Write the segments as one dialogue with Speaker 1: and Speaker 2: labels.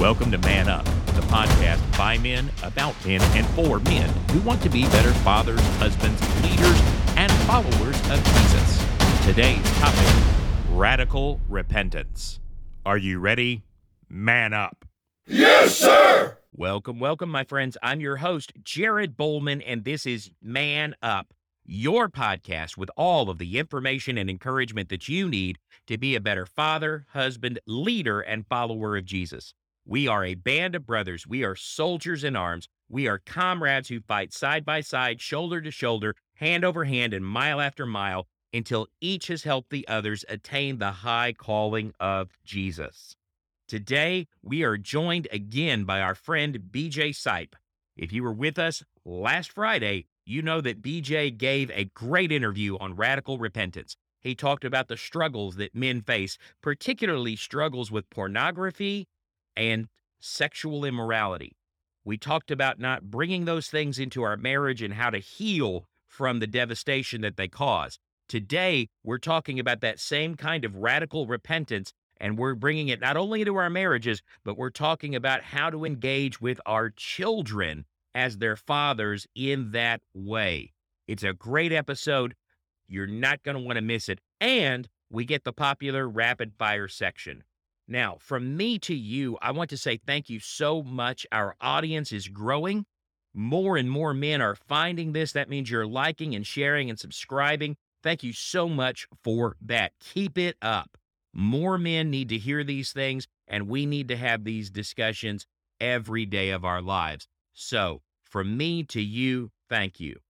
Speaker 1: Welcome to Man Up, the podcast by men, about men, and for men who want to be better fathers, husbands, leaders, and followers of Jesus. Today's topic radical repentance. Are you ready? Man up.
Speaker 2: Yes, sir.
Speaker 1: Welcome, welcome, my friends. I'm your host, Jared Bollman, and this is Man Up, your podcast with all of the information and encouragement that you need to be a better father, husband, leader, and follower of Jesus. We are a band of brothers. We are soldiers in arms. We are comrades who fight side by side, shoulder to shoulder, hand over hand, and mile after mile until each has helped the others attain the high calling of Jesus. Today, we are joined again by our friend BJ Sipe. If you were with us last Friday, you know that BJ gave a great interview on radical repentance. He talked about the struggles that men face, particularly struggles with pornography and sexual immorality. We talked about not bringing those things into our marriage and how to heal from the devastation that they cause. Today, we're talking about that same kind of radical repentance and we're bringing it not only into our marriages, but we're talking about how to engage with our children as their fathers in that way. It's a great episode. You're not going to want to miss it. And we get the popular rapid fire section. Now, from me to you, I want to say thank you so much. Our audience is growing. More and more men are finding this. That means you're liking and sharing and subscribing. Thank you so much for that. Keep it up. More men need to hear these things, and we need to have these discussions every day of our lives. So, from me to you, thank you.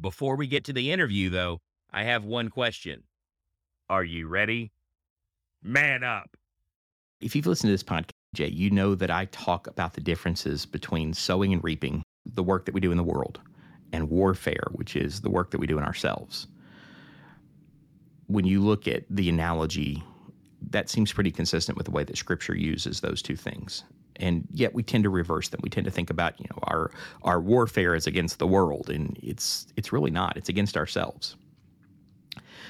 Speaker 1: Before we get to the interview, though, I have one question. Are you ready? Man up.
Speaker 3: If you've listened to this podcast, Jay, you know that I talk about the differences between sowing and reaping, the work that we do in the world, and warfare, which is the work that we do in ourselves when you look at the analogy, that seems pretty consistent with the way that Scripture uses those two things. And yet we tend to reverse them. We tend to think about, you know, our our warfare is against the world, and it's it's really not. It's against ourselves.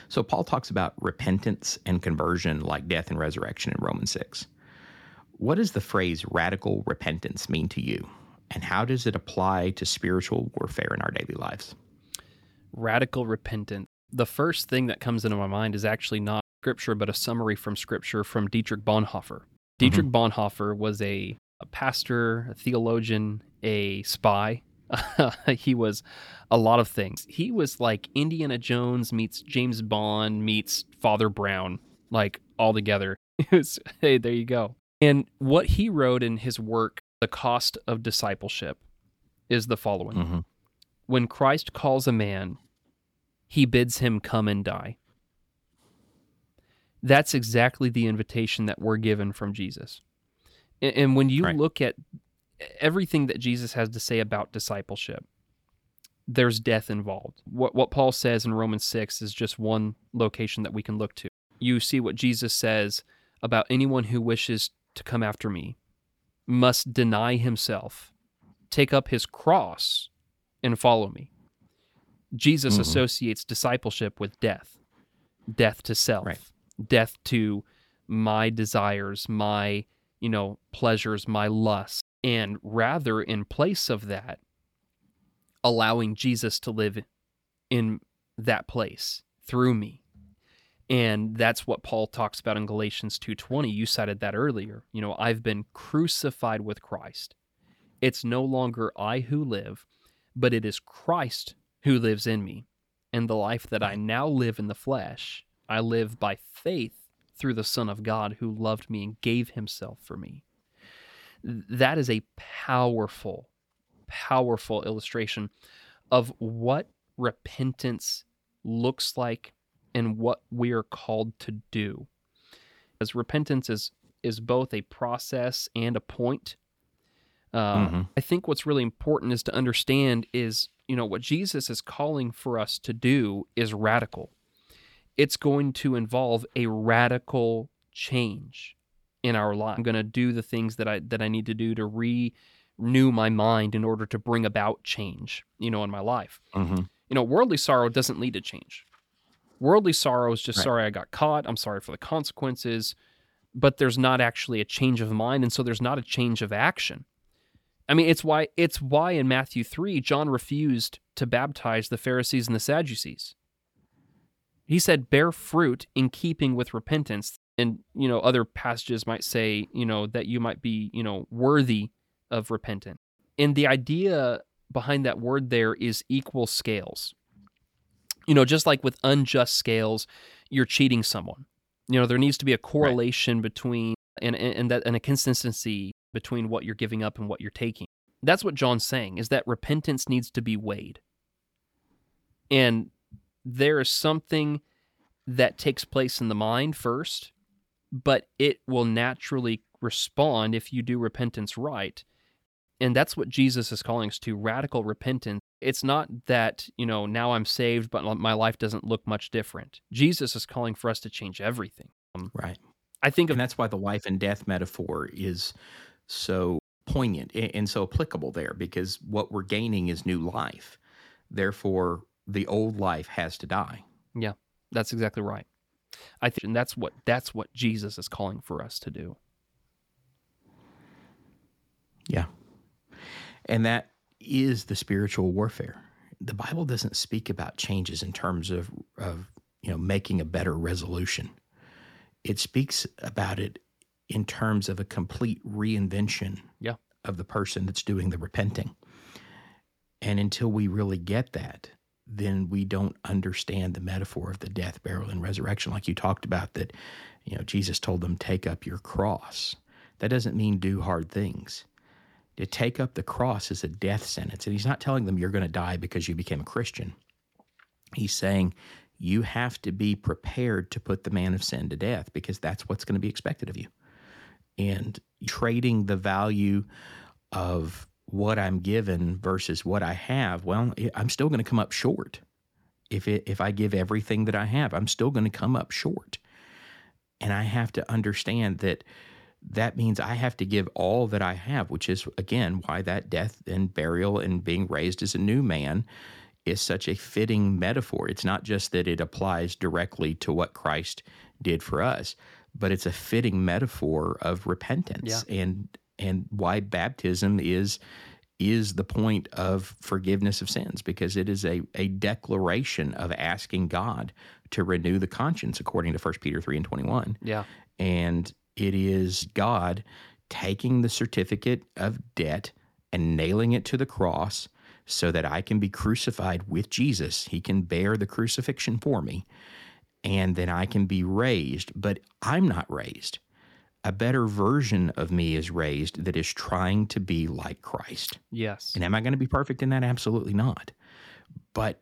Speaker 3: So Paul talks about repentance and conversion like death and resurrection in Romans 6. What does the phrase radical repentance mean to you? And how does it apply to spiritual warfare in our daily lives?
Speaker 4: Radical repentance the first thing that comes into my mind is actually not scripture, but a summary from scripture from Dietrich Bonhoeffer. Dietrich mm-hmm. Bonhoeffer was a, a pastor, a theologian, a spy. he was a lot of things. He was like Indiana Jones meets James Bond meets Father Brown, like all together. Was, hey, there you go. And what he wrote in his work, The Cost of Discipleship, is the following mm-hmm. When Christ calls a man he bids him come and die. That's exactly the invitation that we're given from Jesus. And, when you right. look at everything that Jesus has to say about discipleship, there's death involved. What what Paul says in Romans 6 is just one location that we can look to. You see what Jesus says about anyone who wishes to come after me must deny himself, take up his cross and follow me. Jesus mm-hmm. associates discipleship with death, death to self, right. death to my desires, my, you know, pleasures, my lusts. And rather, in place of that, allowing Jesus to live in that place through me. And that's what Paul talks about in Galatians 2:20. You cited that earlier. You know, I've been crucified with Christ. It's no longer I who live, but it is Christ who lives in me. And the life that I now live in the flesh, I live by faith through the Son of God who loved me and gave himself for me. That is a powerful, powerful illustration of what repentance looks like and what we are called to do. As repentance is is both a process and a point. Uh, mm-hmm. I think what's really important is to understand is you know, what Jesus is calling for us to do is radical. It's going to involve a radical change in our life. I'm going to do the things that I that I need to do to renew my mind in order to bring about change, you know, in my life. Mm-hmm. You know, worldly sorrow doesn't lead to change. Worldly sorrow is just right. sorry I got caught. I'm sorry for the consequences. but there's not actually a change of mind and so there's not a change of action. I mean, it's why it's why in Matthew 3 John refused to baptize the Pharisees and the Sadducees. He said bear fruit in keeping with repentance and you know other passages might say, you know, that you might be, you know, worthy of repentance. And the idea behind that word there is equal scales. You know, just like with unjust scales, you're cheating someone. You know, there needs to be a correlation right. between and, and that and a consistency between what you're giving up and what you're taking. That's what John's saying is that repentance needs to be weighed. And there is something that takes place in the mind first, but it will naturally respond if you do repentance right. And that's what Jesus is calling us to radical repentance. It's not that, you know, now I'm saved, but my life doesn't look much different. Jesus is calling for us to change everything.
Speaker 3: Um, right.
Speaker 4: I think,
Speaker 3: of, and that's why the life and death metaphor is so poignant and so applicable there because what we're gaining is new life. Therefore, the old life has to die.
Speaker 4: Yeah, that's exactly right. I think and that's what that's what Jesus is calling for us to do.
Speaker 3: Yeah. And that is the spiritual warfare. The Bible doesn't speak about changes in terms of of you know making a better resolution. It speaks about it in terms of a complete reinvention
Speaker 4: yeah.
Speaker 3: of the person that's doing the repenting. And until we really get that, then we don't understand the metaphor of the death, burial, and resurrection, like you talked about. That, you know, Jesus told them, "Take up your cross." That doesn't mean do hard things. To take up the cross is a death sentence, and He's not telling them you're going to die because you became a Christian. He's saying you have to be prepared to put the man of sin to death because that's what's going to be expected of you and trading the value of what I'm given versus what I have, well, I'm still going to come up short. If it, if I give everything that I have, I'm still going to come up short. And I have to understand that that means I have to give all that I have, which is again why that death and burial and being raised as a new man is such a fitting metaphor. It's not just that it applies directly to what Christ did for us, but it's a fitting metaphor of repentance
Speaker 4: yeah.
Speaker 3: and and why baptism is is the point of forgiveness of sins because it is a, a declaration of asking God to renew the conscience according to 1 Peter 3 and 21.
Speaker 4: Yeah.
Speaker 3: And it is God taking the certificate of debt and nailing it to the cross so that I can be crucified with Jesus. He can bear the crucifixion for me and then I can be raised, but I'm not raised. A better version of me is raised that is trying to be like Christ.
Speaker 4: Yes.
Speaker 3: And am I going to be perfect in that? Absolutely not. But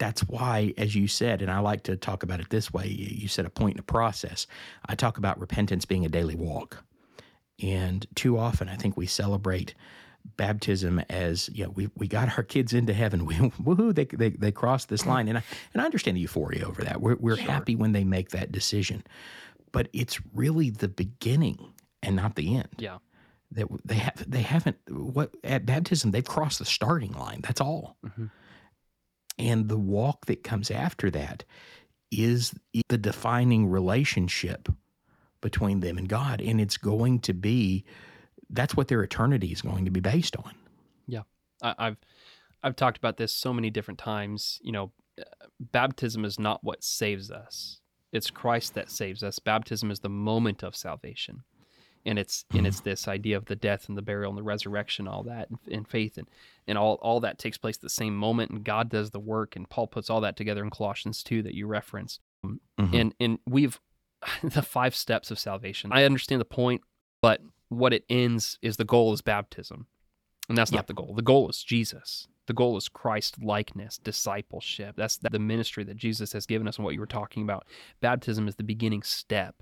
Speaker 3: that's why, as you said, and I like to talk about it this way you said a point in a process. I talk about repentance being a daily walk. And too often, I think we celebrate baptism as you know, we we got our kids into heaven. We woohoo, they they they crossed this line, and I and I understand the euphoria over that. We're we're sure. happy when they make that decision, but it's really the beginning and not the end.
Speaker 4: Yeah,
Speaker 3: that they have they haven't what at baptism they've crossed the starting line. That's all,
Speaker 4: mm-hmm.
Speaker 3: and the walk that comes after that is the defining relationship between them and God, and it's going to be that's what their eternity is going to be based on.
Speaker 4: Yeah, I, have I've talked about this so many different times. You know, baptism is not what saves us; it's Christ that saves us. Baptism is the moment of salvation, and it's and it's this idea of the death and the burial and the resurrection, all that, and, and faith, and and all all that takes place at the same moment, and God does the work, and Paul puts all that together in Colossians two that you referenced, mm-hmm. and and we've the five steps of salvation. I understand the point, but what it ends is the goal is baptism. And that's yep. not the goal. The goal is Jesus. The goal is Christ likeness, discipleship. That's the ministry that Jesus has given us and what you were talking about. Baptism is the beginning step.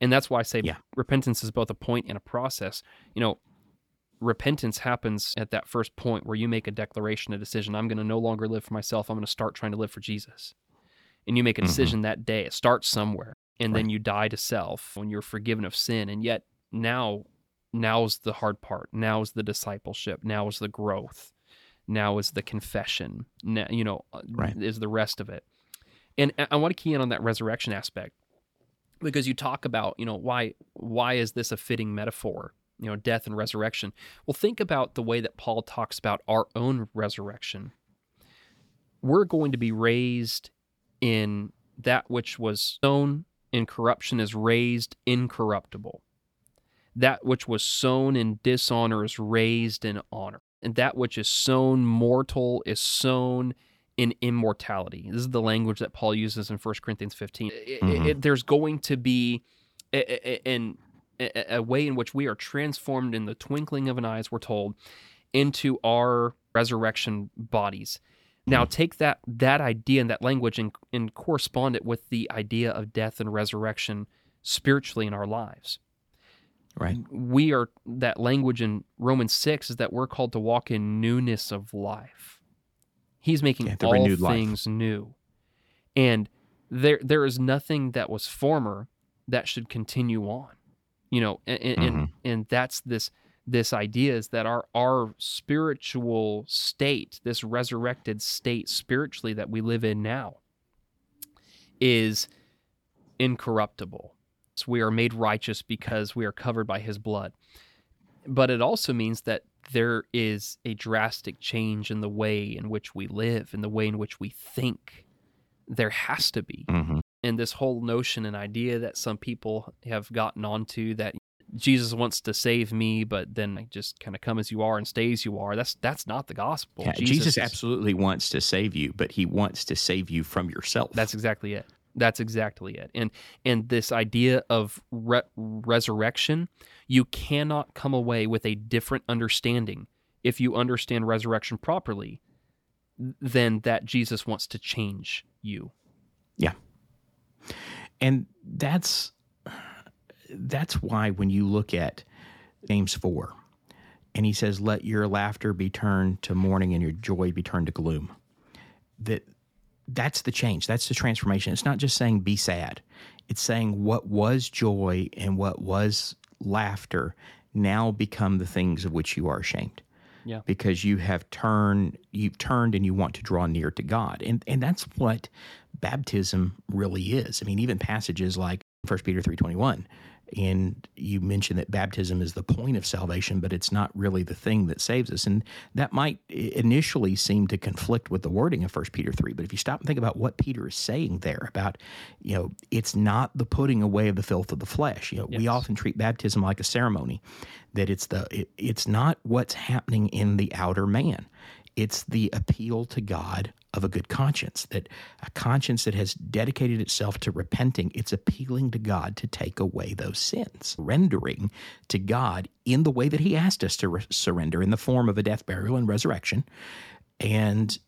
Speaker 4: And that's why I say
Speaker 3: yeah.
Speaker 4: repentance is both a point and a process. You know, repentance happens at that first point where you make a declaration, a decision. I'm going to no longer live for myself. I'm going to start trying to live for Jesus. And you make a mm-hmm. decision mm-hmm. that day. It starts somewhere. And right. then you die to self when you're forgiven of sin. And yet now now's the hard part. Now's the discipleship. Now is the growth. Now is the confession. Now, you know, uh,
Speaker 3: right.
Speaker 4: is the rest of it. And I want to key in on that resurrection aspect. because you talk about, you know, why why is this a fitting metaphor? You know, death and resurrection. Well, think about the way that Paul talks about our own resurrection. We're going to be raised in that which was sown in corruption is raised incorruptible. That which was sown in dishonor is raised in honor. And that which is sown mortal is sown in immortality. This is the language that Paul uses in 1 Corinthians 15. Mm-hmm. It, it, there's going to be an, a, a way in which we are transformed in the twinkling of an eye, as we're told, into our resurrection bodies. Now mm-hmm. take that that idea and that language and, and correspond it with the idea of death and resurrection spiritually in our lives.
Speaker 3: Right.
Speaker 4: We are that language in Romans six is that we're called to walk in newness of life. He's making yeah, all things life. new. And there there is nothing that was former that should continue on. You know, and mm-hmm. and, and that's this this idea is that our our spiritual state, this resurrected state spiritually that we live in now is incorruptible. We are made righteous because we are covered by his blood. But it also means that there is a drastic change in the way in which we live, in the way in which we think. There has to be. Mm-hmm. And this whole notion and idea that some people have gotten onto that Jesus wants to save me, but then just kind of come as you are and stay as you are. That's that's not the gospel.
Speaker 3: Yeah, Jesus, Jesus absolutely wants to save you, but he wants to save you from yourself.
Speaker 4: That's exactly it. That's exactly it. And and this idea of re- resurrection, you cannot come away with a different understanding if you understand resurrection properly than that Jesus wants to change you.
Speaker 3: Yeah. And that's that's why when you look at James 4 and he says let your laughter be turned to mourning and your joy be turned to gloom that that's the change. That's the transformation. It's not just saying be sad. It's saying what was joy and what was laughter now become the things of which you are ashamed.
Speaker 4: Yeah.
Speaker 3: Because you have turned you've turned and you want to draw near to God. And and that's what baptism really is. I mean, even passages like 1 Peter 3:21 and you mentioned that baptism is the point of salvation, but it's not really the thing that saves us. And that might initially seem to conflict with the wording of 1 Peter 3. But if you stop and think about what Peter is saying there about, you know, it's not the putting away of the filth of the flesh. You know, yes. we often treat baptism like a ceremony, that it's the it, it's not what's happening in the outer man. It's the appeal to God of a good conscience, that a conscience that has dedicated itself to repenting, it's appealing to God to take away those sins, rendering to God in the way that He asked us to re- surrender in the form of a death, burial, and resurrection. And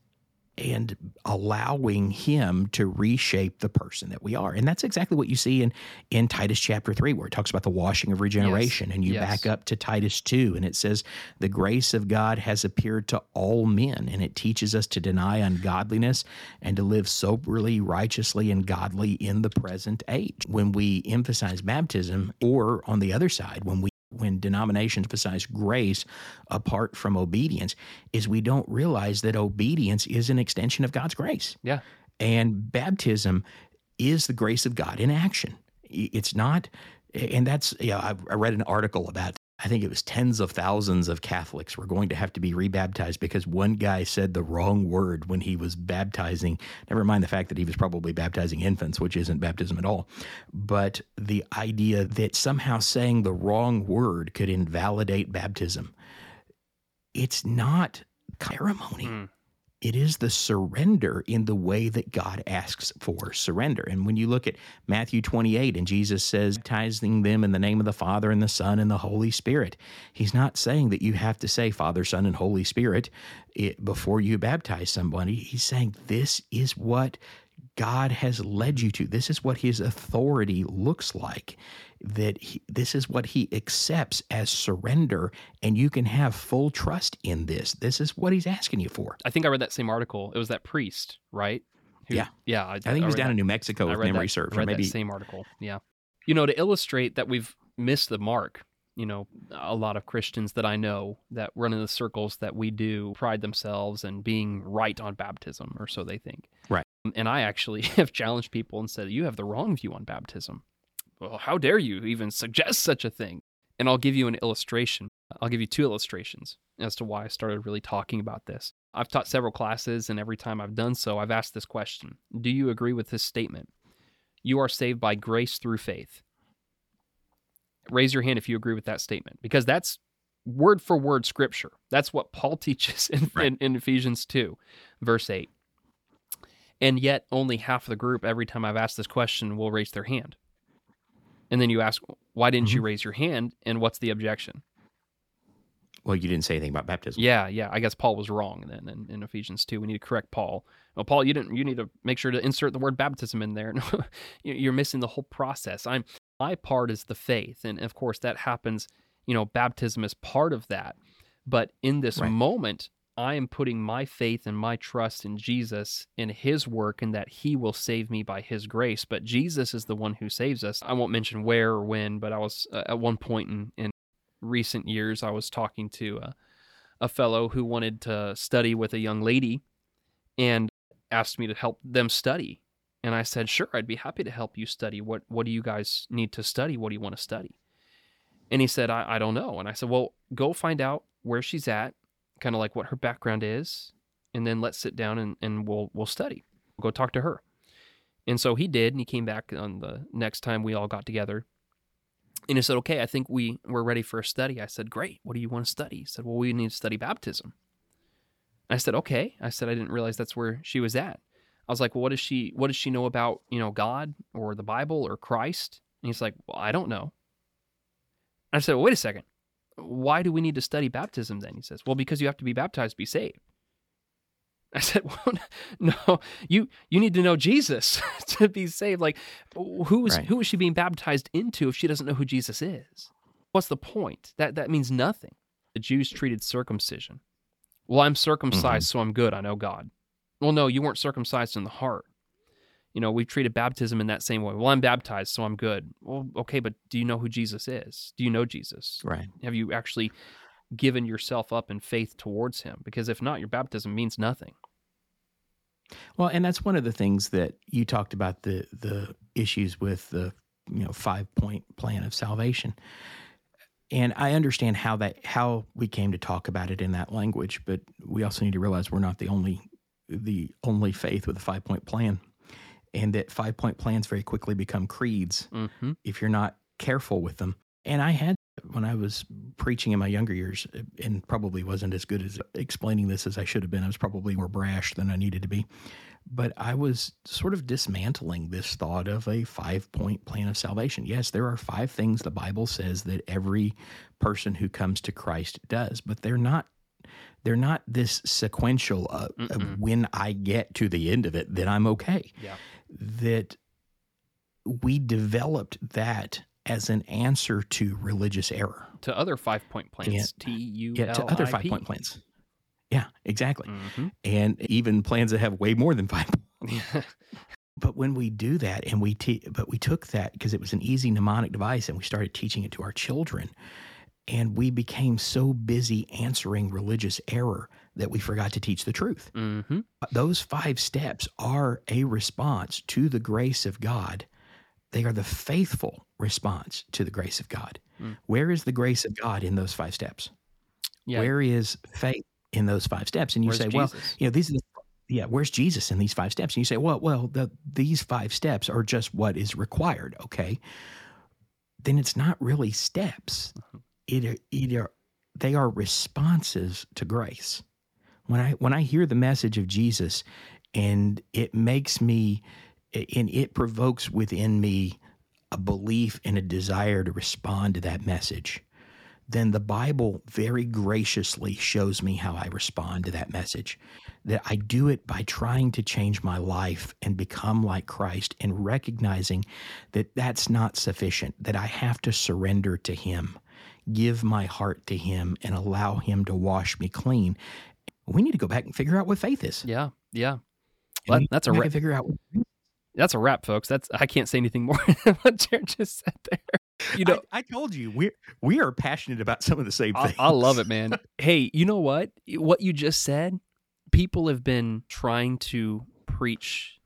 Speaker 3: and allowing him to reshape the person that we are. And that's exactly what you see in in Titus chapter 3 where it talks about the washing of regeneration yes. and you yes. back up to Titus 2 and it says the grace of God has appeared to all men and it teaches us to deny ungodliness and to live soberly, righteously and godly in the present age. When we emphasize baptism or on the other side when we when denominations emphasize grace apart from obedience is we don't realize that obedience is an extension of God's grace.
Speaker 4: Yeah.
Speaker 3: And baptism is the grace of God in action. It's not, and that's, yeah, you know, I read an article about I think it was tens of thousands of Catholics were going to have to be rebaptized because one guy said the wrong word when he was baptizing. Never mind the fact that he was probably baptizing infants, which isn't baptism at all. But the idea that somehow saying the wrong word could invalidate baptism. It's not ceremony. Mm. It is the surrender in the way that God asks for surrender. And when you look at Matthew 28 and Jesus says, baptizing them in the name of the Father and the Son and the Holy Spirit, he's not saying that you have to say Father, Son, and Holy Spirit before you baptize somebody. He's saying this is what God has led you to. This is what his authority looks like that he, this is what he accepts as surrender, and you can have full trust in this. This is what he's asking you for.
Speaker 4: I think I read that same article. It was that priest, right?
Speaker 3: Who, yeah,
Speaker 4: yeah.
Speaker 3: I, I think he was down
Speaker 4: that.
Speaker 3: in New Mexico, if memory
Speaker 4: that,
Speaker 3: serves.
Speaker 4: Read
Speaker 3: maybe
Speaker 4: that same article. Yeah, you know, to illustrate that we've missed the mark. You know, a lot of Christians that I know that run in the circles that we do pride themselves in being right on baptism, or so they think.
Speaker 3: Right.
Speaker 4: And I actually have challenged people and said, "You have the wrong view on baptism." well, how dare you even suggest such a thing? And I'll give you an illustration. I'll give you two illustrations as to why I started really talking about this. I've taught several classes, and every time I've done so, I've asked this question Do you agree with this statement? You are saved by grace through faith. Raise your hand if you agree with that statement, because that's word for word scripture. That's what Paul teaches in, right. in, in Ephesians 2, verse 8. And yet, only half of the group, every time I've asked this question, will raise their hand. And then you ask, why didn't mm-hmm. you raise your hand? And what's the objection?
Speaker 3: Well, you didn't say anything about baptism.
Speaker 4: Yeah, yeah. I guess Paul was wrong then in, in Ephesians 2. We need to correct Paul. Well, Paul, you didn't you need to make sure to insert the word baptism in there. You're missing the whole process. I'm my part is the faith. And of course that happens, you know, baptism is part of that. But in this right. moment, I am putting my faith and my trust in Jesus in his work and that he will save me by his grace. But Jesus is the one who saves us. I won't mention where or when, but I was uh, at one point in, in recent years, I was talking to a, a fellow who wanted to study with a young lady and asked me to help them study. And I said, sure, I'd be happy to help you study. What, what do you guys need to study? What do you want to study? And he said, I, I don't know. And I said, well, go find out where she's at, kind of like what her background is, and then let's sit down and, and we'll, we'll study. We'll go talk to her. And so he did, and he came back on the next time we all got together and he said, okay, I think we, we're ready for a study. I said, great. What do you want to study? He said, well, we need to study baptism. I said, okay. I said, I didn't realize that's where she was at. I was like, well, what does she, what does she know about, you know, God or the Bible or Christ? And he's like, well, I don't know. I said, well, wait a second. Why do we need to study baptism then? He says, well, because you have to be baptized to be saved. I said, well, no, you you need to know Jesus to be saved. Like, who is right. who is she being baptized into if she doesn't know who Jesus is? What's the point? That that means nothing. The Jews treated circumcision. Well, I'm circumcised, mm-hmm. so I'm good. I know God. Well, no, you weren't circumcised in the heart. You know, we treated baptism in that same way. Well, I'm baptized, so I'm good. Well, okay, but do you know who Jesus is? Do you know Jesus?
Speaker 3: Right.
Speaker 4: Have you actually given yourself up in faith towards him because if not your baptism means nothing
Speaker 3: well and that's one of the things that you talked about the the issues with the you know five point plan of salvation and i understand how that how we came to talk about it in that language but we also need to realize we're not the only the only faith with a five point plan and that five point plans very quickly become creeds mm-hmm. if you're not careful with them and i had when I was preaching in my younger years, and probably wasn't as good as explaining this as I should have been. I was probably more brash than I needed to be. But I was sort of dismantling this thought of a five point plan of salvation. Yes, there are five things the Bible says that every person who comes to Christ does, but they're not they're not this sequential of, of when I get to the end of it, then I'm okay.
Speaker 4: Yeah.
Speaker 3: That we developed that as an answer to religious error.
Speaker 4: To other five point plans. T U
Speaker 3: Yeah, to other five point plans. Yeah, exactly. Mm-hmm. And even plans that have way more than five. but when we do that and we te- but we took that because it was an easy mnemonic device and we started teaching it to our children and we became so busy answering religious error that we forgot to teach the truth. Mm-hmm. Those five steps are a response to the grace of God they are the faithful response to the grace of God. Mm. Where is the grace of God in those five steps? Yeah. Where is faith in those five steps? And you
Speaker 4: where's
Speaker 3: say,
Speaker 4: Jesus?
Speaker 3: well, you know, these are the, yeah, where's Jesus in these five steps? And you say, well, well, the, these five steps are just what is required. Okay, then it's not really steps. Mm-hmm. It, it are, they are responses to grace. When I when I hear the message of Jesus, and it makes me and it provokes within me a belief and a desire to respond to that message, then the Bible very graciously shows me how I respond to that message. That I do it by trying to change my life and become like Christ and recognizing that that's not sufficient, that I have to surrender to Him, give my heart to Him, and allow Him to wash me clean. We need to go back and figure out what faith is.
Speaker 4: Yeah, yeah. Well, that's a
Speaker 3: re- figure out
Speaker 4: that's a wrap, folks. That's I can't say anything more than what Jared just said there.
Speaker 3: You know, I, I, told you we we are passionate about some of the same things.
Speaker 4: I, I love it, man. hey, you know what? What you just said, people have been trying to preach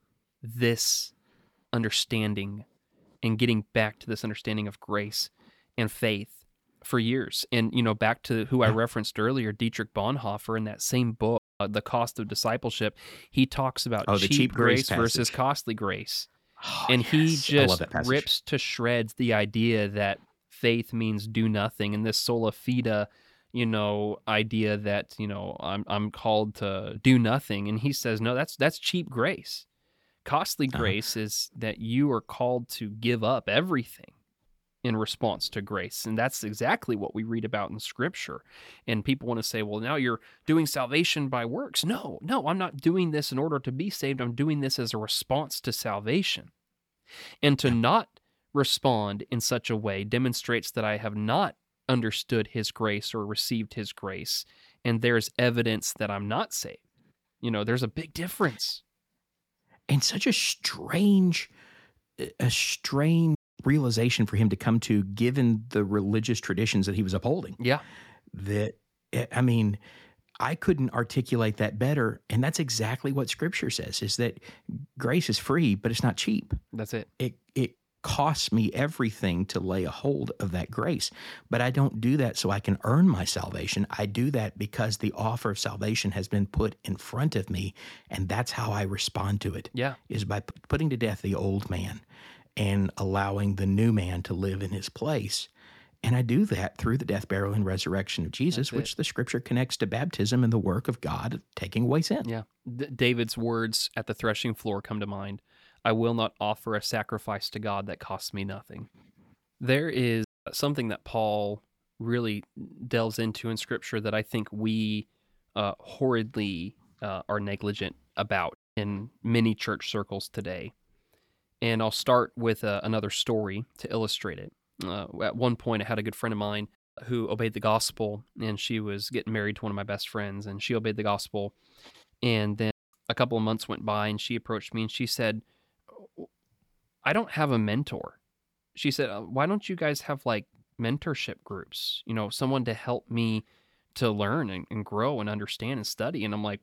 Speaker 4: this understanding and getting back to this understanding of grace and faith for years. And, you know, back to who I referenced earlier, Dietrich Bonhoeffer, in that same book, uh, The Cost of Discipleship, he talks about
Speaker 3: oh,
Speaker 4: cheap,
Speaker 3: cheap,
Speaker 4: grace,
Speaker 3: grace
Speaker 4: versus costly grace.
Speaker 3: Oh,
Speaker 4: and he
Speaker 3: yes. Love
Speaker 4: just rips to shreds the idea that faith means do nothing and this sola fide you know idea that you know I'm I'm called to do nothing and he says no that's that's cheap grace costly
Speaker 3: Uh-huh.
Speaker 4: grace is that you are called to give up everything in response to grace and that's exactly what we read about in scripture and people want to say well now you're doing salvation by works no no I'm not doing this in order to be saved I'm doing this as a response to salvation and to not respond in such a way demonstrates that I have not understood his grace or received his grace. And there's evidence that I'm not saved. You know, there's a big difference.
Speaker 3: and such a strange a strange realization for him to come to given the religious traditions that he was upholding
Speaker 4: Yeah.
Speaker 3: that eh, i mean i couldn't articulate that better and that's exactly what scripture says is that grace is free but it's not cheap
Speaker 4: That's it.
Speaker 3: it it costs me everything to lay a hold of that grace but i don't do that so i can earn my salvation i do that because the offer of salvation has been put in front of me and that's how i respond to it
Speaker 4: Yeah.
Speaker 3: is by putting to death the old man and allowing the new man to live in his place and I do that through the death, burial, and resurrection of Jesus, which the scripture connects to baptism and the work of God taking away sin.
Speaker 4: Yeah. D- David's words at the threshing floor come to mind I will not offer a sacrifice to God that costs me nothing. There is something that Paul really delves into in scripture that I think we uh, horridly uh, are negligent about in many church circles today. And I'll start with uh, another story to illustrate it. Uh, at one point, I had a good friend of mine who obeyed the gospel, and she was getting married to one of my best friends, and she obeyed the gospel. And then a couple of months went by, and she approached me and she said, I don't have a mentor. She said, "Uh, Why don't you guys have like mentorship groups? You know, someone to help me to learn and, and grow and understand and study. And I'm like,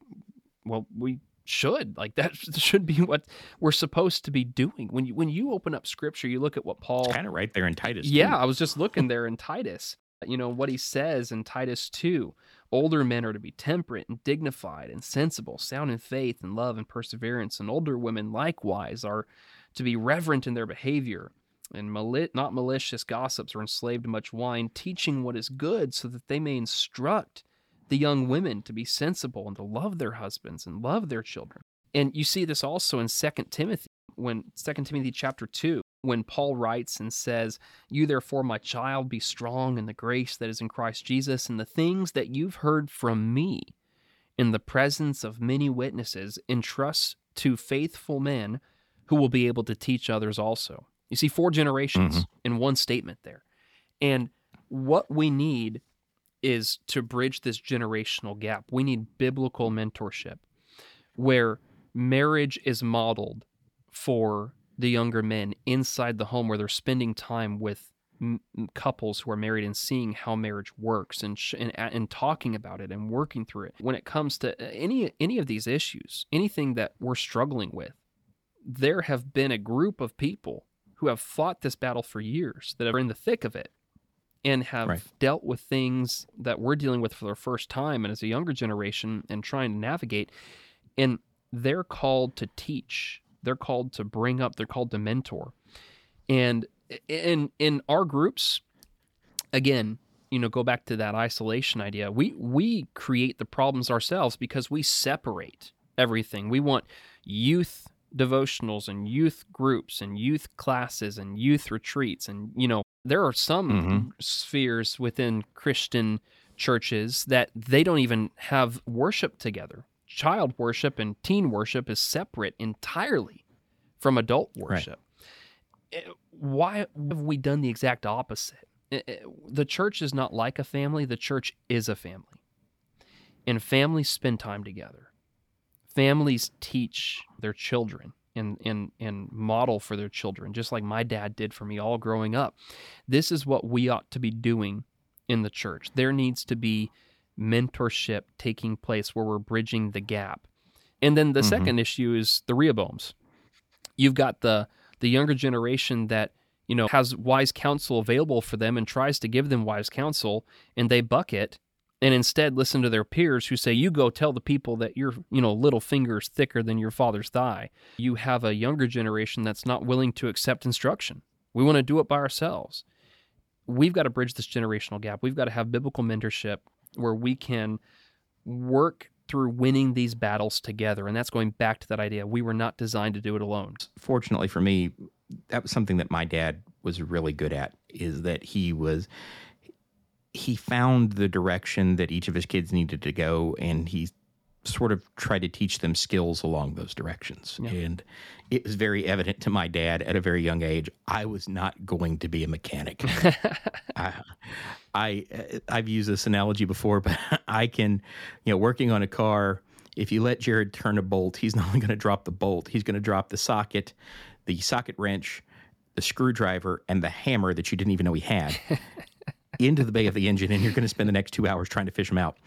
Speaker 4: Well, we should. Like, that should be what we're supposed to be doing. When you, when you open up scripture, you look at what Paul
Speaker 3: kind of right there in Titus. too.
Speaker 4: yeah, I was just looking there in Titus. You know, what he says in Titus 2 older men are to be temperate and dignified and sensible, sound in faith and love and perseverance, and older women likewise are to be reverent in their behavior and mali- not malicious gossips or enslaved to much wine, teaching what is good so that they may instruct the young women to be sensible and to love their husbands and love their children. And you see this also in 2 Timothy, when 2 Timothy chapter 2, when Paul writes and says, You therefore, my child, be strong in the grace that is in Christ Jesus, and the things that you've heard from me in the presence of many witnesses, entrust to faithful men who will be able to teach others also. You see, four generations mm-hmm. in one statement there. And what we need is to bridge this generational gap. We need biblical mentorship where marriage is modeled for the younger men inside the home where they're spending time with m- couples who are married and seeing how marriage works and, sh- and and talking about it and working through it. When it comes to uh, any any of these issues, anything that we're struggling with, there have been a group of people who have fought this battle for years that are in the thick of it and have
Speaker 3: Right.
Speaker 4: dealt with things that we're dealing with for the first time and as a younger generation and trying to navigate. And they're called to teach. They're called to bring up. They're called to mentor. And in in our groups again you know go back to that isolation idea. We we create the problems ourselves because we separate everything. We want youth devotionals and youth groups and youth classes and youth retreats and you know there are some
Speaker 3: Mhm.
Speaker 4: spheres within christian churches that they don't even have worship together. Child worship and teen worship is separate entirely from adult worship. Eh, why have we done the exact opposite? Eh, eh, the church is not like a family the church is a family. And families spend time together. Families teach their children and, and, and model for their children, just like my dad did for me all growing up. This is what we ought to be doing in the church. There needs to be mentorship taking place where we're bridging the gap. And then the
Speaker 3: Mhm.
Speaker 4: second issue is the Rehoboams. You've got the the younger generation that you know, has wise counsel available for them and tries to give them wise counsel, and they buck it and instead listen to their peers who say, You go tell the people that your, you know, little finger's thicker than your father's thigh. You have a younger generation that's not willing to accept instruction. We want to do it by ourselves. We've got to bridge this generational gap. We've got to have biblical mentorship where we can work through winning these battles together. And that's going back to that idea. We were not designed to do it alone.
Speaker 3: Fortunately for me, that was something that my dad was really good at is that he was he found the direction that each of his kids needed to go and he sort of tried to teach them skills along those directions. Yeah. And it was very evident to my dad at a very young age I was not going to be a mechanic. I, I I've used this analogy before, but I can, you know, working on a car, if you let Jared turn a bolt, he's not only going to drop the bolt, he's going to drop the socket, the socket wrench, the screwdriver, and the hammer that you didn't even know he had into the bay of the engine, and you're going to spend the next two hours trying to fish them out.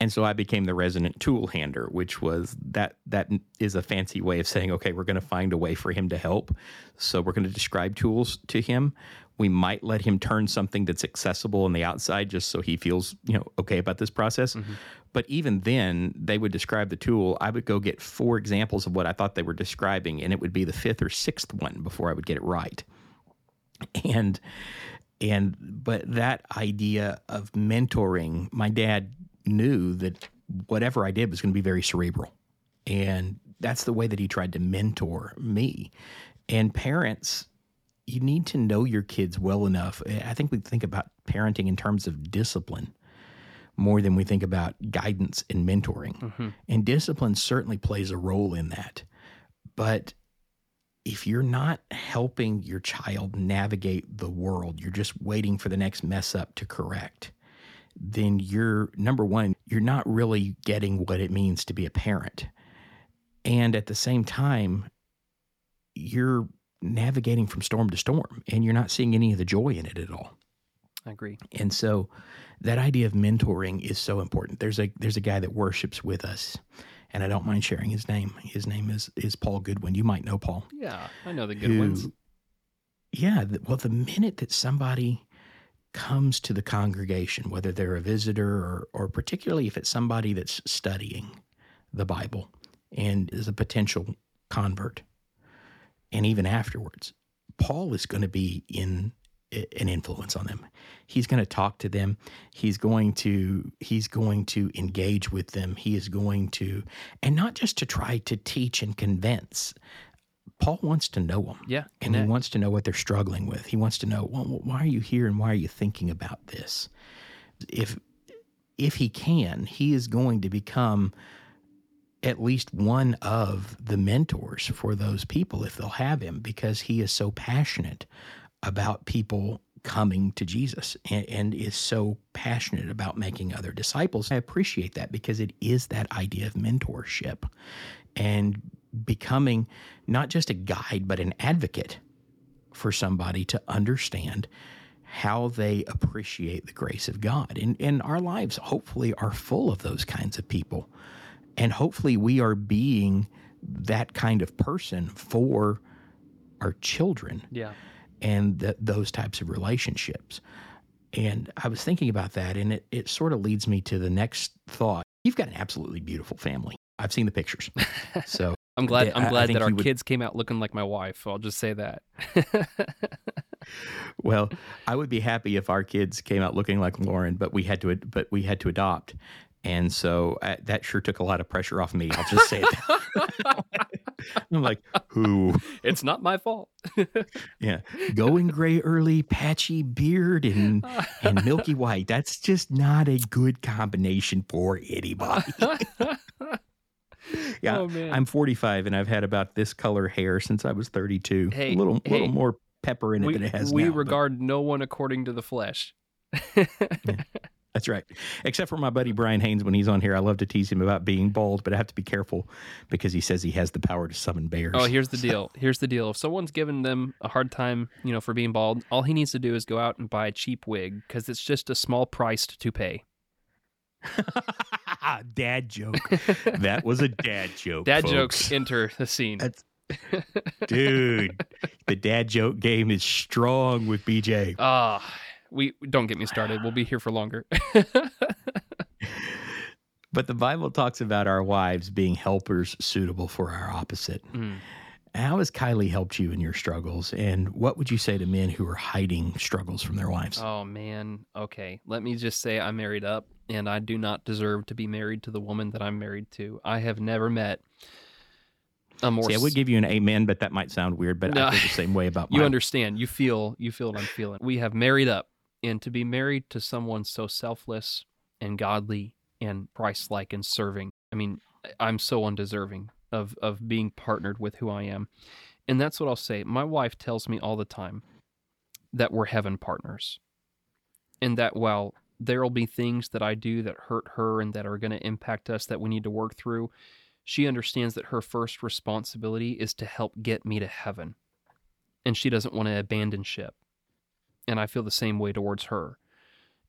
Speaker 3: And so I became the resident tool hander, which was that that is a fancy way of saying, okay, we're going to find a way for him to help. So we're going to describe tools to him. We might let him turn something that's accessible on the outside just so he feels, you know, okay about this process. Mm-hmm. But even then, they would describe the tool. I would go get four examples of what I thought they were describing, and it would be the fifth or sixth one before I would get it right. And and but that idea of mentoring, my dad knew that whatever I did was going to be very cerebral. And that's the way that he tried to mentor me. And parents, you need to know your kids well enough. I think we think about parenting in terms of discipline more than we think about guidance and mentoring. Mm-hmm. And discipline certainly plays a role in that. But if you're not helping your child navigate the world, you're just waiting for the next mess up to correct then you're number one, you're not really getting what it means to be a parent. And at the same time, you're navigating from storm to storm and you're not seeing any of the joy in it at all.
Speaker 4: I agree.
Speaker 3: And so that idea of mentoring is so important. There's a there's a guy that worships with us and I don't mind sharing his name. His name is is Paul Goodwin. You might know Paul.
Speaker 4: Yeah, I know the Goodwins. Who,
Speaker 3: yeah, well the minute that somebody comes to the congregation, whether they're a visitor or, or particularly if it's somebody that's studying the Bible and is a potential convert, and even afterwards, Paul is going to be in an influence on them. He's going to talk to them. He's going to he's going to engage with them. He is going to and not just to try to teach and convince, Paul wants to know them.
Speaker 4: Yeah.
Speaker 3: And he wants to know what they're struggling with. He wants to know, well, why are you here and why are you thinking about this? If if he can, he is going to become at least one of the mentors for those people if they'll have him because he is so passionate about people coming to Jesus and, and, is so passionate about making other disciples. I appreciate that because it is that idea of mentorship and becoming not just a guide, but an advocate for somebody to understand how they appreciate the grace of God. And, and our lives, hopefully, are full of those kinds of people. And hopefully, we are being that kind of person for our children.
Speaker 4: Yeah.
Speaker 3: And the, those types of relationships. And I was thinking about that, and it, it sort of leads me to the next thought. You've got an absolutely beautiful family. I've seen the pictures. So
Speaker 4: I'm glad. I'm glad that our would... kids came out looking like my wife. I'll just say that.
Speaker 3: well, I would be happy if our kids came out looking like Lauren, but we had to. But we had to adopt, and so uh, that sure took a lot of pressure off me. I'll just say it. I'm like, who?
Speaker 4: It's not my fault.
Speaker 3: yeah, going gray early, patchy beard, and and milky white. That's just not a good combination for anybody yeah, oh, I'm 45 and I've had about this color hair since I was 32. Hey, a little, hey, little more pepper in it
Speaker 4: we,
Speaker 3: than it has
Speaker 4: we
Speaker 3: now.
Speaker 4: We regard but... no one according to the flesh.
Speaker 3: yeah, that's right. Except for my buddy Brian Haynes when he's on here. I love to tease him about being bald, but I have to be careful because he says he has the power to summon bears.
Speaker 4: Oh, here's the deal. Here's the deal. If someone's giving them a hard time, you know, for being bald, all he needs to do is go out and buy a cheap wig because it's just a small price to pay.
Speaker 3: dad joke. that was a dad joke.
Speaker 4: Dad
Speaker 3: folks.
Speaker 4: jokes enter the scene.
Speaker 3: That's Dude, the dad joke game is strong with BJ.
Speaker 4: Ah, we don't get me started. We'll be here for longer.
Speaker 3: but the Bible talks about our wives being helpers suitable for our opposite. Mm. How has Kylie helped you in your struggles? And what would you say to men who are hiding struggles from their wives?
Speaker 4: Oh, man. Okay. Let me just say I'm married up and I do not deserve to be married to the woman that I'm married to. I have never met
Speaker 3: a more. See, I would give you an amen, but that might sound weird. But no, I feel the same way about.
Speaker 4: you understand? You feel you feel what I'm feeling. We have married up, and to be married to someone so selfless and godly and Christ-like and serving. I mean, I'm so undeserving of of being partnered with who I am, and that's what I'll say. My wife tells me all the time that we're heaven partners, and that while there will be things that I do that hurt her and that are going to impact us that we need to work through she understands that her first responsibility is to help get me to heaven. And she doesn't want to abandon ship. And I feel the same way towards her.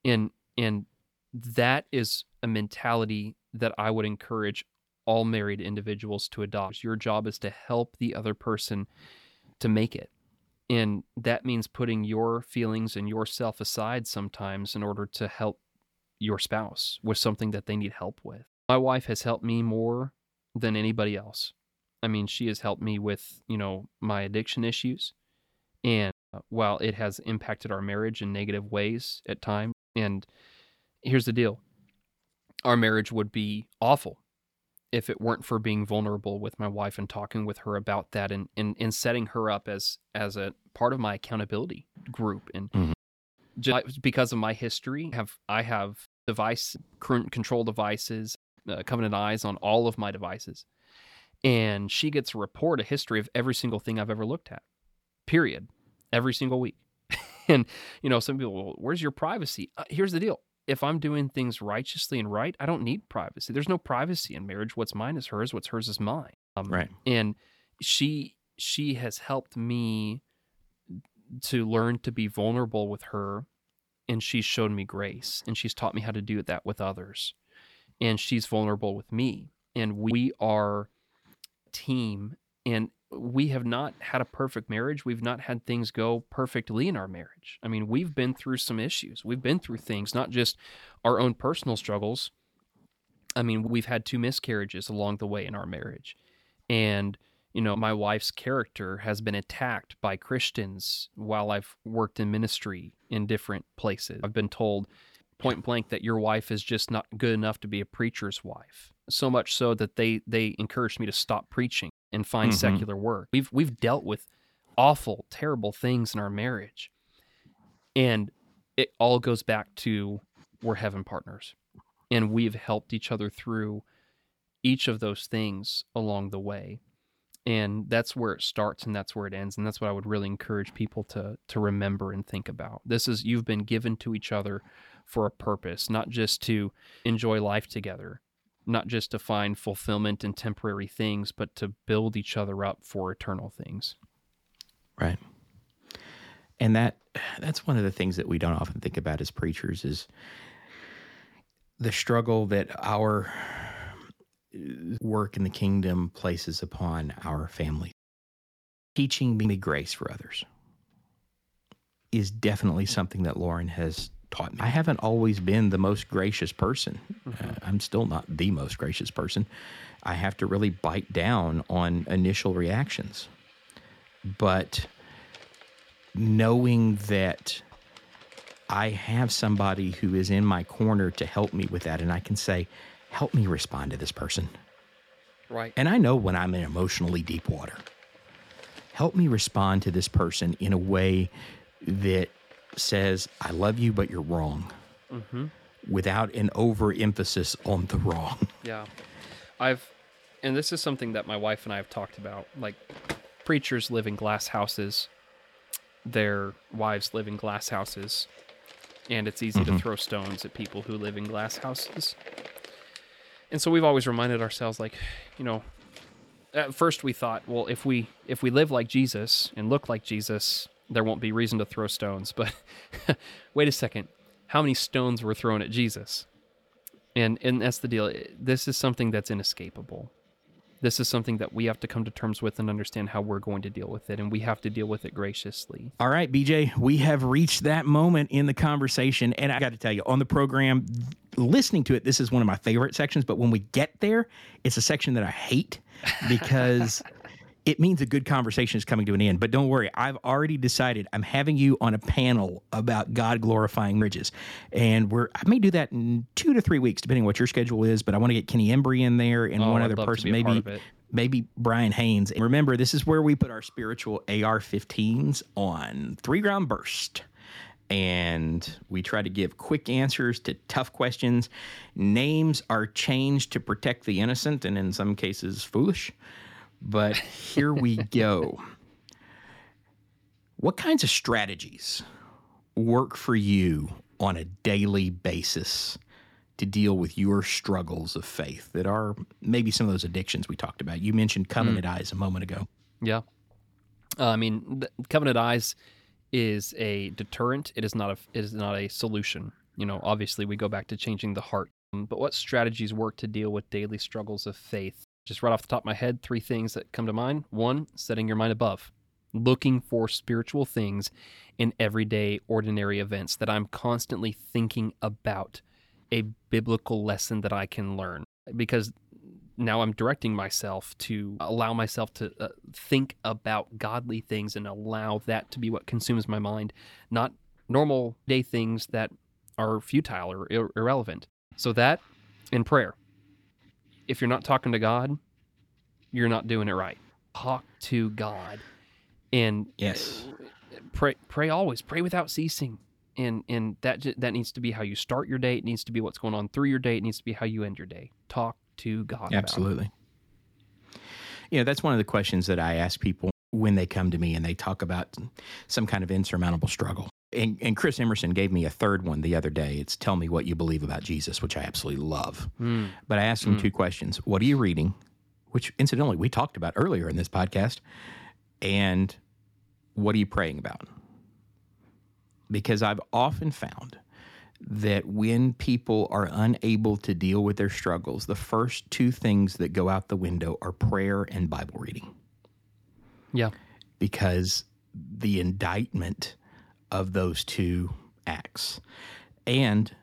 Speaker 4: And and that is a mentality that I would encourage all married individuals to adopt. Your job is to help the other person to make it. And that means putting your feelings and yourself aside sometimes in order to help your spouse with something that they need help with. My wife has helped me more than anybody else. I mean, she has helped me with, you know, my addiction issues. And uh, while it has impacted our marriage in negative ways at times, and here's the deal our marriage would be awful if it weren't for being vulnerable with my wife and talking with her about that and, and, and setting her up as as a part of my accountability group and mm-hmm. just because of my history have I have device control devices uh, Covenant Eyes on all of my devices. And she gets a report, a history of every single thing I've ever looked at, period, every single week. and, you know, some people, well, where's your privacy? Uh, here's the deal. If I'm doing things righteously and right, I don't need privacy. There's no privacy in marriage. What's mine is hers. What's hers is mine.
Speaker 3: Um, right.
Speaker 4: And she she has helped me to learn to be vulnerable with her and she's shown me grace and she's taught me how to do that with others and she's vulnerable with me and we are team and we have not had a perfect marriage. We've not had things go perfectly in our marriage. I mean we've been through some issues. We've been through things not just our own personal struggles. I mean we've had two miscarriages along the way in our marriage. And you know my wife's character has been attacked by christians while i've worked in ministry in different places. I've been told point blank that your wife is just not good enough to be a preacher's wife. So much so that they they encouraged me to stop preaching and find mm-hmm. secular work. We've we've dealt with awful, terrible things in our marriage. And it all goes back to we're heaven partners. And we've helped each other through each of those things along the way. And that's where it starts and that's where it ends. And that's what I would really encourage people to to remember and think about. This is you've been given to each other for a purpose, not just to enjoy life together, not just to find fulfillment in temporary things, but to build each other up for eternal things.
Speaker 3: Right. And that that's one of the things that we don't often think about as preachers is the struggle that our work in the kingdom places upon our family. Teaching me grace for others is definitely something that Lauren has taught me. I haven't always been the most gracious person. Mm-hmm. Uh, I'm still not the most gracious person. I have to really bite down on initial reactions. But knowing that I have somebody who is in my corner to help me with that, and I can say, help me respond to this person.
Speaker 4: Right.
Speaker 3: And I know when I'm in emotionally deep water. Help me respond to this person in a way that says, I love you, but you're wrong, mm-hmm. without an overemphasis on the wrong.
Speaker 4: Yeah. I've, and this is something that my wife and I have talked about. Like, preachers live in glass houses, their wives live in glass houses, and it's easy mm-hmm. to throw stones at people who live in glass houses. And so we've always reminded ourselves, like, you know, at first we thought, well, if we if we live like Jesus and look like Jesus, there won't be reason to throw stones. But wait a second, how many stones were thrown at Jesus? And and that's the deal. This is something that's inescapable. This is something that we have to come to terms with and understand how we're going to deal with it, and we have to deal with it graciously.
Speaker 3: All right, BJ, we have reached that moment in the conversation. And I got to tell you, on the program, listening to it, this is one of my favorite sections. But when we get there, it's a section that I hate because it means a good conversation is coming to an end. But don't worry, I've already decided I'm having you on a panel about God glorifying bridges, and we're I may do that in two to three weeks, depending on what your schedule is. But I want to get Kenny Embry in there and
Speaker 4: Oh,
Speaker 3: one
Speaker 4: I'd
Speaker 3: other person,
Speaker 4: be a part
Speaker 3: maybe maybe Brian Haynes. And remember, this is where we put our spiritual AR-15s on three round burst. And we try to give quick answers to tough questions. Names are changed to protect the innocent and in some cases foolish. But here we go. What kinds of strategies work for you on a daily basis to deal with your struggles of faith that are maybe some of those addictions we talked about? You mentioned covenant eyes a moment ago.
Speaker 4: Yeah. Uh, I mean, Covenant Eyes is a deterrent. It is not a it is not a solution. You know, obviously we go back to changing the heart. But what strategies work to deal with daily struggles of faith? Just right off the top of my head, three things that come to mind. One, setting your mind above, looking for spiritual things in everyday, ordinary events that I'm constantly thinking about a biblical lesson that I can learn. Because now I'm directing myself to allow myself to uh, think about godly things and allow that to be what consumes my mind, not normal day things that are futile or ir- irrelevant. So that and prayer. If you're not talking to God, you're not doing it right. Talk to God and
Speaker 3: Yes.
Speaker 4: Uh, pray pray always pray without ceasing and and that that needs to be how you start your day it needs to be what's going on through your day it needs to be how you end your day talk to god.
Speaker 3: Absolutely. You know, that's one of the questions that I ask people when they come to me and they talk about some kind of insurmountable struggle. And, and Chris Emerson gave me a third one the other day. It's tell me what you believe about Jesus, which I absolutely love.
Speaker 4: Hmm.
Speaker 3: But I asked him two questions. What are you reading? Which incidentally we talked about earlier in this podcast. And what are you praying about? Because I've often found that when people are unable to deal with their struggles, the first two things that go out the window are prayer and Bible reading.
Speaker 4: yeah
Speaker 3: Because the indictment of those two acts and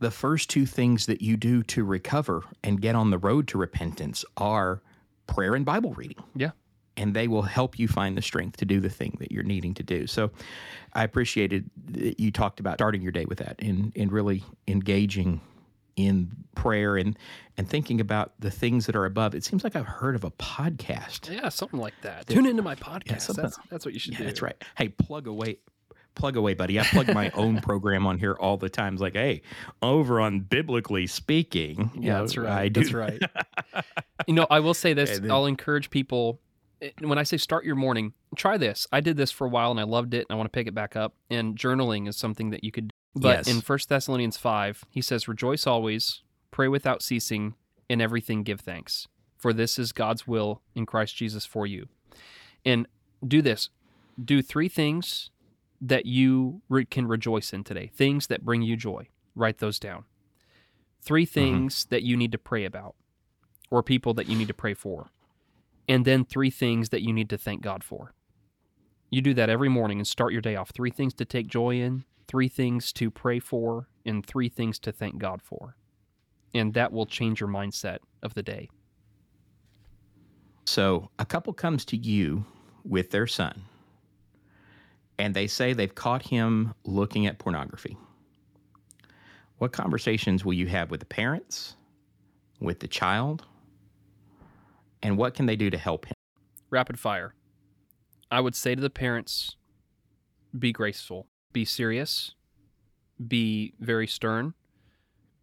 Speaker 3: the first two things that you do to recover and get on the road to repentance are prayer and Bible reading
Speaker 4: yeah
Speaker 3: and they will help you find the strength to do the thing that you're needing to do. So I appreciated that you talked about starting your day with that and, and really engaging in prayer and, and thinking about the things that are above. It seems like I've heard of a podcast.
Speaker 4: yeah something like that tune into my podcast
Speaker 3: something-
Speaker 4: that's that's what you should
Speaker 3: Yeah,
Speaker 4: do
Speaker 3: that's right. Hey, plug away. Plug away, buddy. I plug my own program on here all the time. It's like, hey, over on biblically speaking.
Speaker 4: yeah
Speaker 3: know,
Speaker 4: that's right that's right you know i will say this
Speaker 3: then-
Speaker 4: i'll encourage people eh, when i say start your morning try this i did this for a while and i loved it and i want to pick it back up and journaling is something that you could do but
Speaker 3: Yes.
Speaker 4: in 1 thessalonians 5 he says rejoice always pray without ceasing in everything give thanks for this is god's will in christ jesus for you and do this do three things that you re- can rejoice in today things that bring you joy write those down. Three mm-hmm. things that you need to pray about or people that you need to pray for and then three things that you need to thank god for. You do that every morning and start your day off. Three things to take joy in three things to pray for and three things to thank god for. And that will change your mindset of the day.
Speaker 3: So a couple comes to you with their son, and they say they've caught him looking at pornography. What conversations will you have with the parents, with the child, and what can they do to help him?
Speaker 4: rapid fire. I would say to the parents be graceful, be serious, be very stern,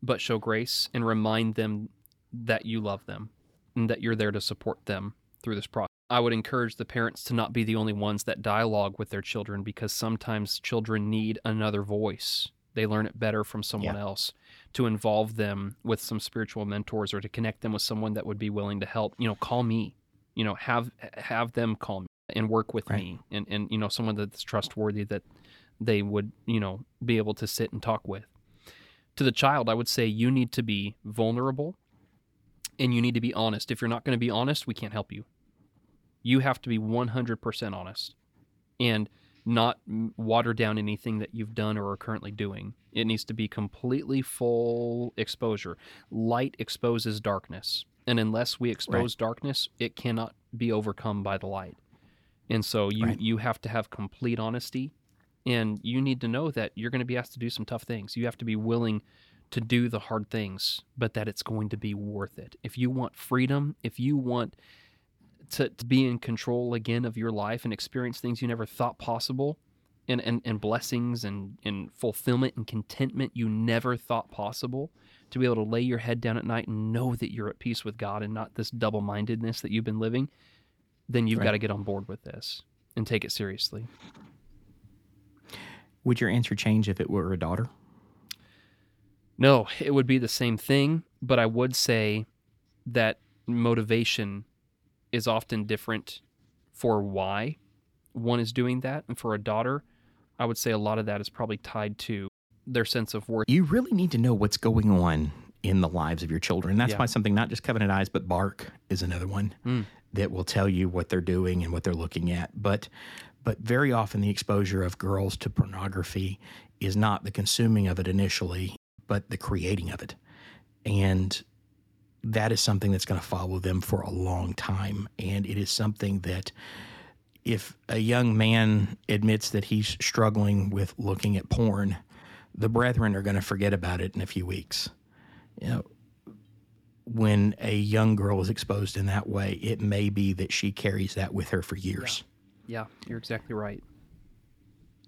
Speaker 4: but show grace and remind them that you love them and that you're there to support them through this process. I would encourage the parents to not be the only ones that dialogue with their children because sometimes children need another voice. They learn it better from someone
Speaker 3: Yeah.
Speaker 4: else to involve them with some spiritual mentors or to connect them with someone that would be willing to help. You know, call me you know have have them call me and work with
Speaker 3: Right.
Speaker 4: me and and you know someone that's trustworthy that they would you know be able to sit and talk with to the child i would say you need to be vulnerable And you need to be honest. If you're not going to be honest, we can't help you. You have to be 100% honest and not water down anything that you've done or are currently doing. It needs to be completely full exposure. Light exposes darkness. And unless we expose right. darkness, it cannot be overcome by the light. And so you, right. you have to have complete honesty and you need to know that you're going to be asked to do some tough things. You have to be willing to do the hard things, but that it's going to be worth it. If you want freedom, if you want to, to be in control again of your life and experience things you never thought possible, and, and, and blessings and, and fulfillment and contentment you never thought possible, to be able to lay your head down at night and know that you're at peace with God and not this double mindedness that you've been living, then you've right. got to get on board with this and take it seriously.
Speaker 3: Would your answer change if it were a daughter?
Speaker 4: No, it would be the same thing, but I would say that motivation is often different for why one is doing that. And for a daughter, I would say a lot of that is probably tied to their sense of worth.
Speaker 3: You really need to know what's going on in the lives of your children. That's yeah. why something not just Covenant Eyes, but Bark is another one mm. that will tell you what they're doing and what they're looking at. But but very often the exposure of girls to pornography is not the consuming of it initially, but the creating of it. And that is something that's going to follow them for a long time. And it is something that if a young man admits that he's struggling with looking at porn, the brethren are going to forget about it in a few weeks. You know, when a young girl is exposed in that way, it may be that she carries that with her for years.
Speaker 4: Yeah, you're exactly right.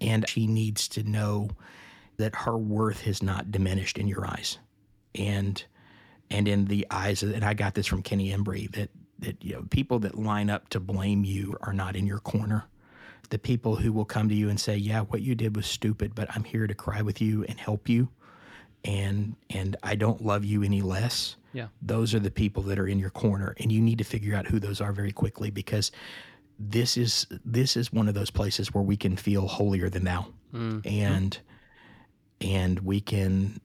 Speaker 3: And she needs to know that her worth has not diminished in your eyes. And and in the eyes of, and I got this from Kenny Embry that that you know people that line up to blame you are not in your corner. The people who will come to you and say, "Yeah, what you did was stupid, but I'm here to cry with you and help you." And and I don't love you any less.
Speaker 4: Yeah.
Speaker 3: Those are the people that are in your corner and you need to figure out who those are very quickly because this is this is one of those places where we can feel holier than thou, mm-hmm. and and we can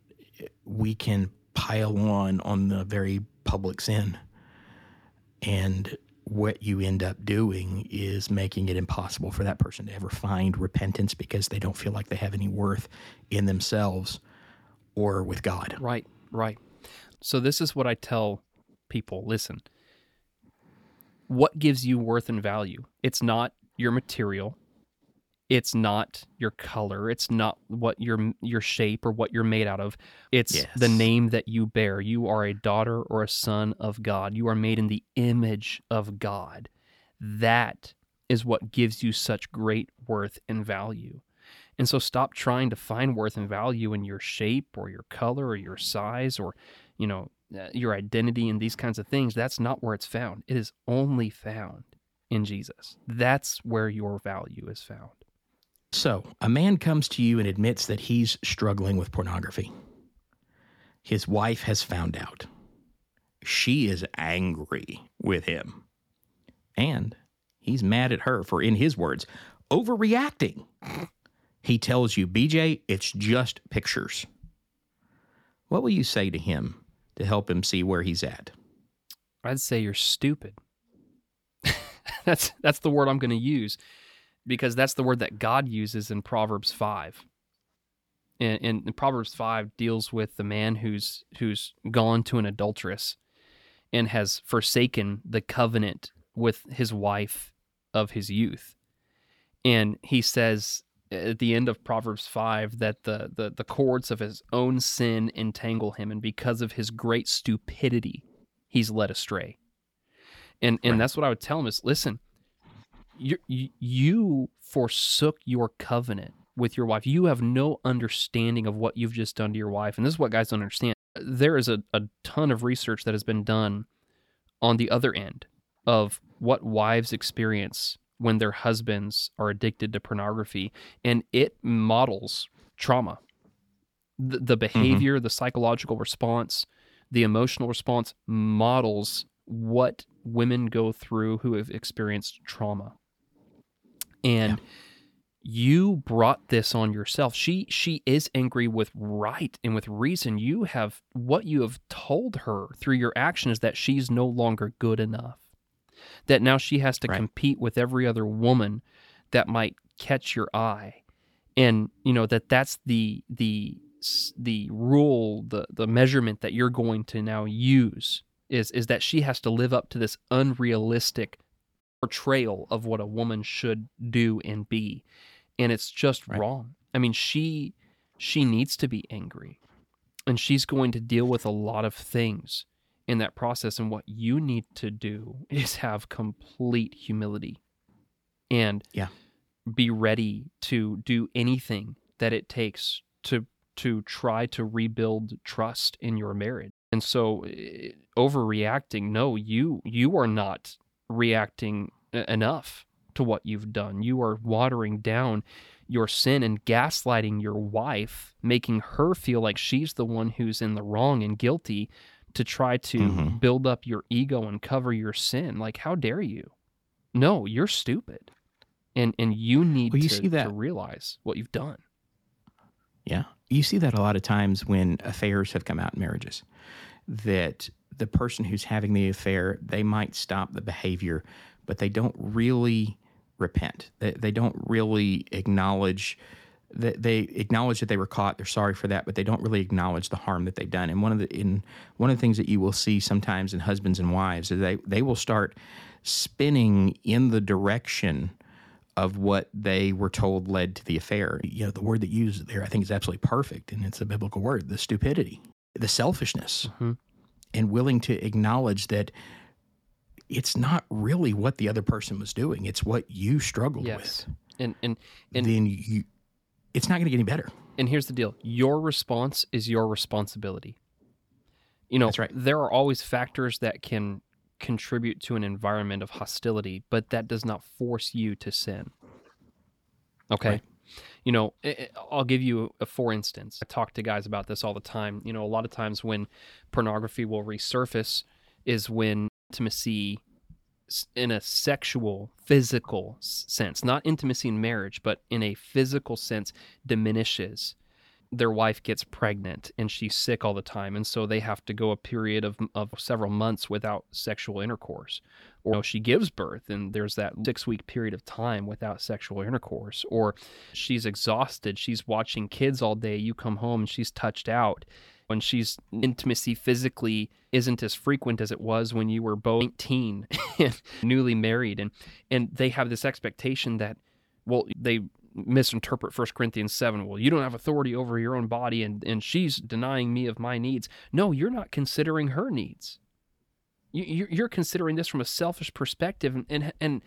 Speaker 3: we can pile on on the very public sin, and what you end up doing is making it impossible for that person to ever find repentance because they don't feel like they have any worth in themselves or with God.
Speaker 4: Right, right. So this is what I tell people, listen what gives you worth and value? It's not your material. It's not your color. It's not what your your shape or what you're made out of. It's yes. the name that you bear. You are a daughter or a son of God. You are made in the image of God. That is what gives you such great worth and value. And so stop trying to find worth and value in your shape or your color or your size or, you know, uh, your identity and these kinds of things, that's not where it's found. It is only found in Jesus. That's where your value is found.
Speaker 3: So, a man comes to you and admits that he's struggling with pornography. His wife has found out. She is angry with him. And he's mad at her for, in his words, overreacting. He tells you, BJ, it's just pictures. What will you say to him to help him see where he's at?
Speaker 4: I'd say you're stupid. that's that's the word I'm going to use because that's the word that God uses in Proverbs 5. And, and, Proverbs 5 deals with the man who's who's gone to an adulteress and has forsaken the covenant with his wife of his youth. And he says at the end of Proverbs 5 that the, the, the cords of his own sin entangle him, and because of his great stupidity, he's led astray. And and right. that's what I would tell him is listen, you, you forsook your covenant with your wife. You have no understanding of what you've just done to your wife. And this is what guys don't understand. There is a, a ton of research that has been done on the other end of what wives experience when their husbands are addicted to pornography and it models trauma the, the mm-hmm. behavior mm-hmm. the psychological response the emotional response models what women go through who have experienced trauma and you brought this on yourself. She she is angry with right and with reason. You have what you have told her through your action is that she's no longer good enough. That now she has to
Speaker 3: Right.
Speaker 4: compete with every other woman that might catch your eye. And you know that that's the the the rule, the the measurement that you're going to now use is is that she has to live up to this unrealistic portrayal of what a woman should do and be. And it's just
Speaker 3: Right.
Speaker 4: wrong. I mean she she needs to be angry. And she's going to deal with a lot of things in that process. And what you need to do is have complete humility and
Speaker 3: Yeah.
Speaker 4: be ready to do anything that it takes to to try to rebuild trust in your marriage. And so eh, overreacting no you you are not reacting enough to what you've done. You are watering down your sin and gaslighting your wife making her feel like she's the one who's in the wrong and guilty to try to
Speaker 3: Mhm.
Speaker 4: build up your ego and cover your sin. Like how dare you? No you're stupid. And and you need
Speaker 3: Well, you
Speaker 4: to,
Speaker 3: see that-
Speaker 4: to realize what you've done.
Speaker 3: Yeah. You see that a lot of times when affairs have come out in marriages, that the person who's having the affair, they might stop the behavior, but they don't really repent. They, they don't really acknowledge that they acknowledge that they were caught. They're sorry for that, but they don't really acknowledge the harm that they've done. And one of the in one of the things that you will see sometimes in husbands and wives is they they will start spinning in the direction of what they were told led to the affair. You know, the word that you used there, I think, is absolutely perfect, and it's a biblical word: the stupidity, the selfishness,
Speaker 4: Mhm.
Speaker 3: And willing to acknowledge that it's not really what the other person was doing; it's what you struggled
Speaker 4: Yes.
Speaker 3: with.
Speaker 4: and and and
Speaker 3: then you, it's not going to get any better.
Speaker 4: And here's the deal your response is your responsibility. You know,
Speaker 3: That's right.
Speaker 4: there are always factors that can contribute to an environment of hostility, but that does not force you to sin. Okay.
Speaker 3: Right.
Speaker 4: You know, I- I- I'll give you a for instance. I talk to guys about this all the time. You know, a lot of times when pornography will resurface is when intimacy in a sexual, physical sense, not intimacy in marriage, but in a physical sense, diminishes. Their wife gets pregnant and she's sick all the time, and so they have to go a period of, of several months without sexual intercourse. Or you know, she gives birth and there's that six week period of time without sexual intercourse. Or she's exhausted, she's watching kids all day. You come home and she's touched out when she's intimacy physically isn't as frequent as it was when you were both 18 and newly married and and they have this expectation that well they misinterpret 1 Corinthians 7 well you don't have authority over your own body and and she's denying me of my needs. No you're not considering her needs. You you're- considering this from a selfish perspective and and, and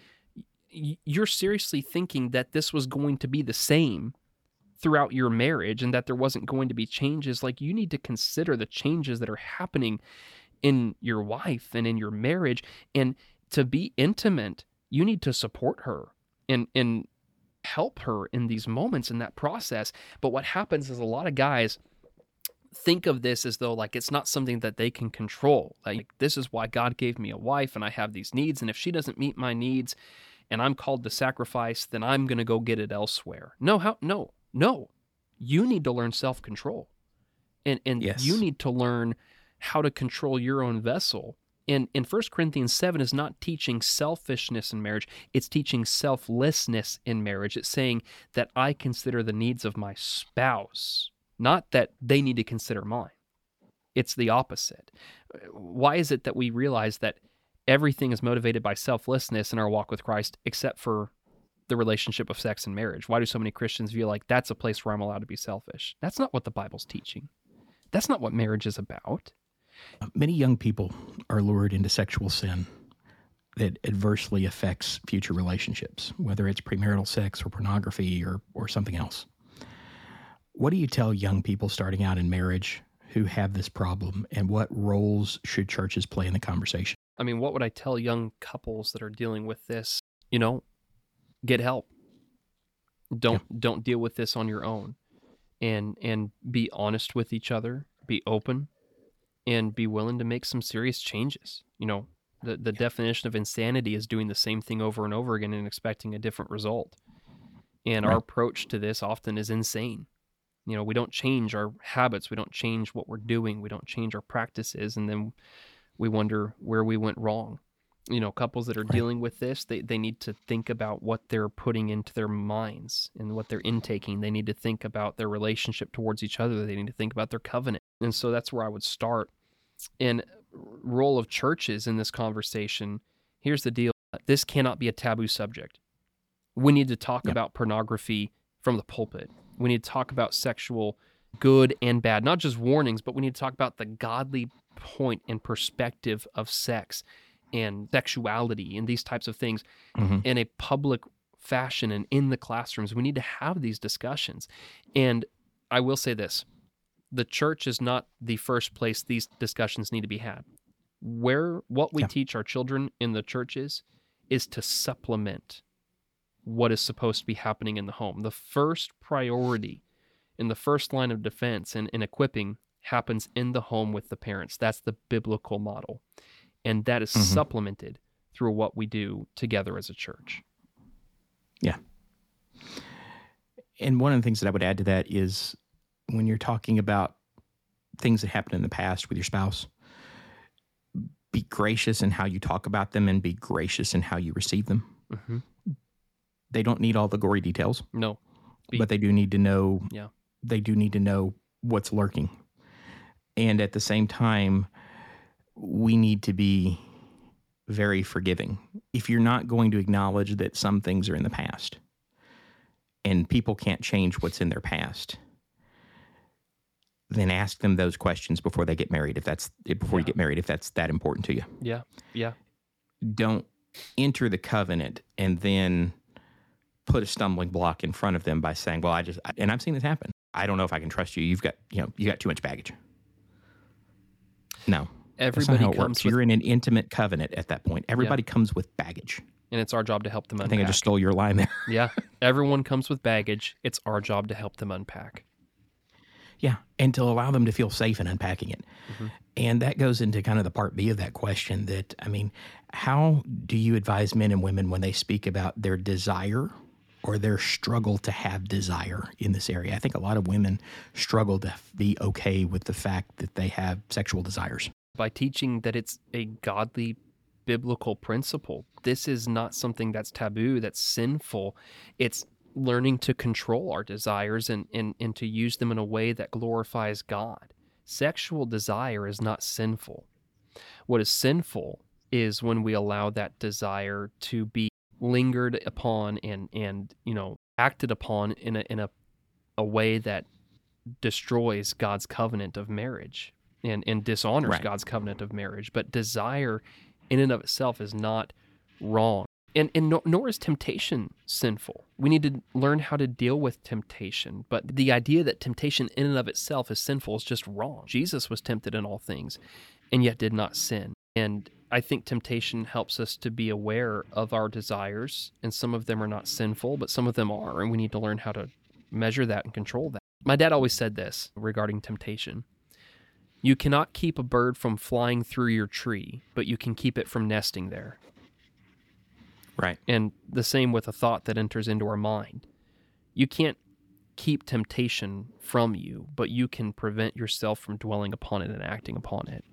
Speaker 4: you're seriously thinking that this was going to be the same throughout your marriage and that there wasn't going to be changes. Like you need to consider the changes that are happening in your wife and in your marriage and to be intimate you need to support her and and help her in these moments in that process but what happens is a lot of guys think of this as though like it's not something that they can control like this is why god gave me a wife and i have these needs and if she doesn't meet my needs and i'm called to sacrifice then i'm going to go get it elsewhere no how no no you need to learn self-control and and
Speaker 3: Yes.
Speaker 4: you need to learn how to control your own vessel and in 1 corinthians 7 is not teaching selfishness in marriage it's teaching selflessness in marriage. It's saying that i consider the needs of my spouse not that they need to consider mine. It's the opposite. Why is it that we realize that everything is motivated by selflessness in our walk with christ except for the relationship of sex and marriage? Why do so many christians feel like that's a place where i'm allowed to be selfish? That's not what the bible's teaching. That's not what marriage is about
Speaker 3: Many young people are lured into sexual sin that adversely affects future relationships, whether it's premarital sex or pornography or, or something else. What do you tell young people starting out in marriage who have this problem, and what roles should churches play in the conversation?
Speaker 4: I mean, what would I tell young couples that are dealing with this? You know, get help. Don't don't deal with this on your own. And and be honest with each other, be open, and be willing to make some serious changes. You know, the the definition of insanity is doing the same thing over and over again and expecting a different result. And right. our approach to this often is insane. You know, we don't change our habits, we don't change what we're doing, we don't change our practices, and then we wonder where we went wrong. You know, couples that are right. dealing with this, they, they need to think about what they're putting into their minds and what they're intaking. They need to think about their relationship towards each other. They need to think about their covenant. And so that's where I would start. And role of churches in this conversation, here's the deal. This cannot be a taboo subject. We need to talk yep. about pornography from the pulpit. We need to talk about sexual good and bad, not just warnings, but we need to talk about the godly point and perspective of sex and sexuality and these types of things mm-hmm. in a public fashion and in the classrooms. We need to have these discussions. And I will say this the church is not the first place these discussions need to be had. Where what we yeah. teach our children in the churches is to supplement what is supposed to be happening in the home. The first priority in the first line of defense and in equipping happens in the home with the parents. That's the biblical model. And that is mm-hmm. supplemented through what we do together as a church.
Speaker 3: Yeah. And one of the things that I would add to that is when you're talking about things that happened in the past with your spouse, be gracious in how you talk about them and be gracious in how you receive them. Mm-hmm. They don't need all the gory details.
Speaker 4: No.
Speaker 3: Be, but they do need to know
Speaker 4: yeah.
Speaker 3: they do need to know what's lurking. And at the same time, we need to be very forgiving. If you're not going to acknowledge that some things are in the past and people can't change what's in their past, then ask them those questions before they get married if that's before yeah. you get married if that's that important to you.
Speaker 4: Yeah. Yeah.
Speaker 3: Don't enter the covenant and then put a stumbling block in front of them by saying, "Well, I just and I've seen this happen. I don't know if I can trust you. You've got, you know, you got too much baggage." No.
Speaker 4: Everybody
Speaker 3: comes. With, You're in an intimate covenant at that point. Everybody yeah. comes with baggage.
Speaker 4: And it's our job to help them unpack.
Speaker 3: I think I just stole your line there.
Speaker 4: yeah. Everyone comes with baggage. It's our job to help them unpack.
Speaker 3: Yeah, and to allow them to feel safe in unpacking it. Mm-hmm. And that goes into kind of the part B of that question that, I mean, how do you advise men and women when they speak about their desire or their struggle to have desire in this area? I think a lot of women struggle to be okay with the fact that they have sexual desires.
Speaker 4: By teaching that it's a godly biblical principle. This is not something that's taboo, that's sinful. It's learning to control our desires and, and, and to use them in a way that glorifies God. Sexual desire is not sinful. What is sinful is when we allow that desire to be lingered upon and, and you know, acted upon in a, in a, a way that destroys God's covenant of marriage and, and dishonors right. God's covenant of marriage. But desire in and of itself is not wrong and and nor, nor is temptation sinful. We need to learn how to deal with temptation. But the idea that temptation in and of itself is sinful is just wrong. Jesus was tempted in all things and yet did not sin. And I think temptation helps us to be aware of our desires, and some of them are not sinful, but some of them are, and we need to learn how to measure that and control that. My dad always said this regarding temptation. You cannot keep a bird from flying through your tree, but you can keep it from nesting there.
Speaker 3: Right.
Speaker 4: And the same with a thought that enters into our mind. You can't keep temptation from you, but you can prevent yourself from dwelling upon it and acting upon it.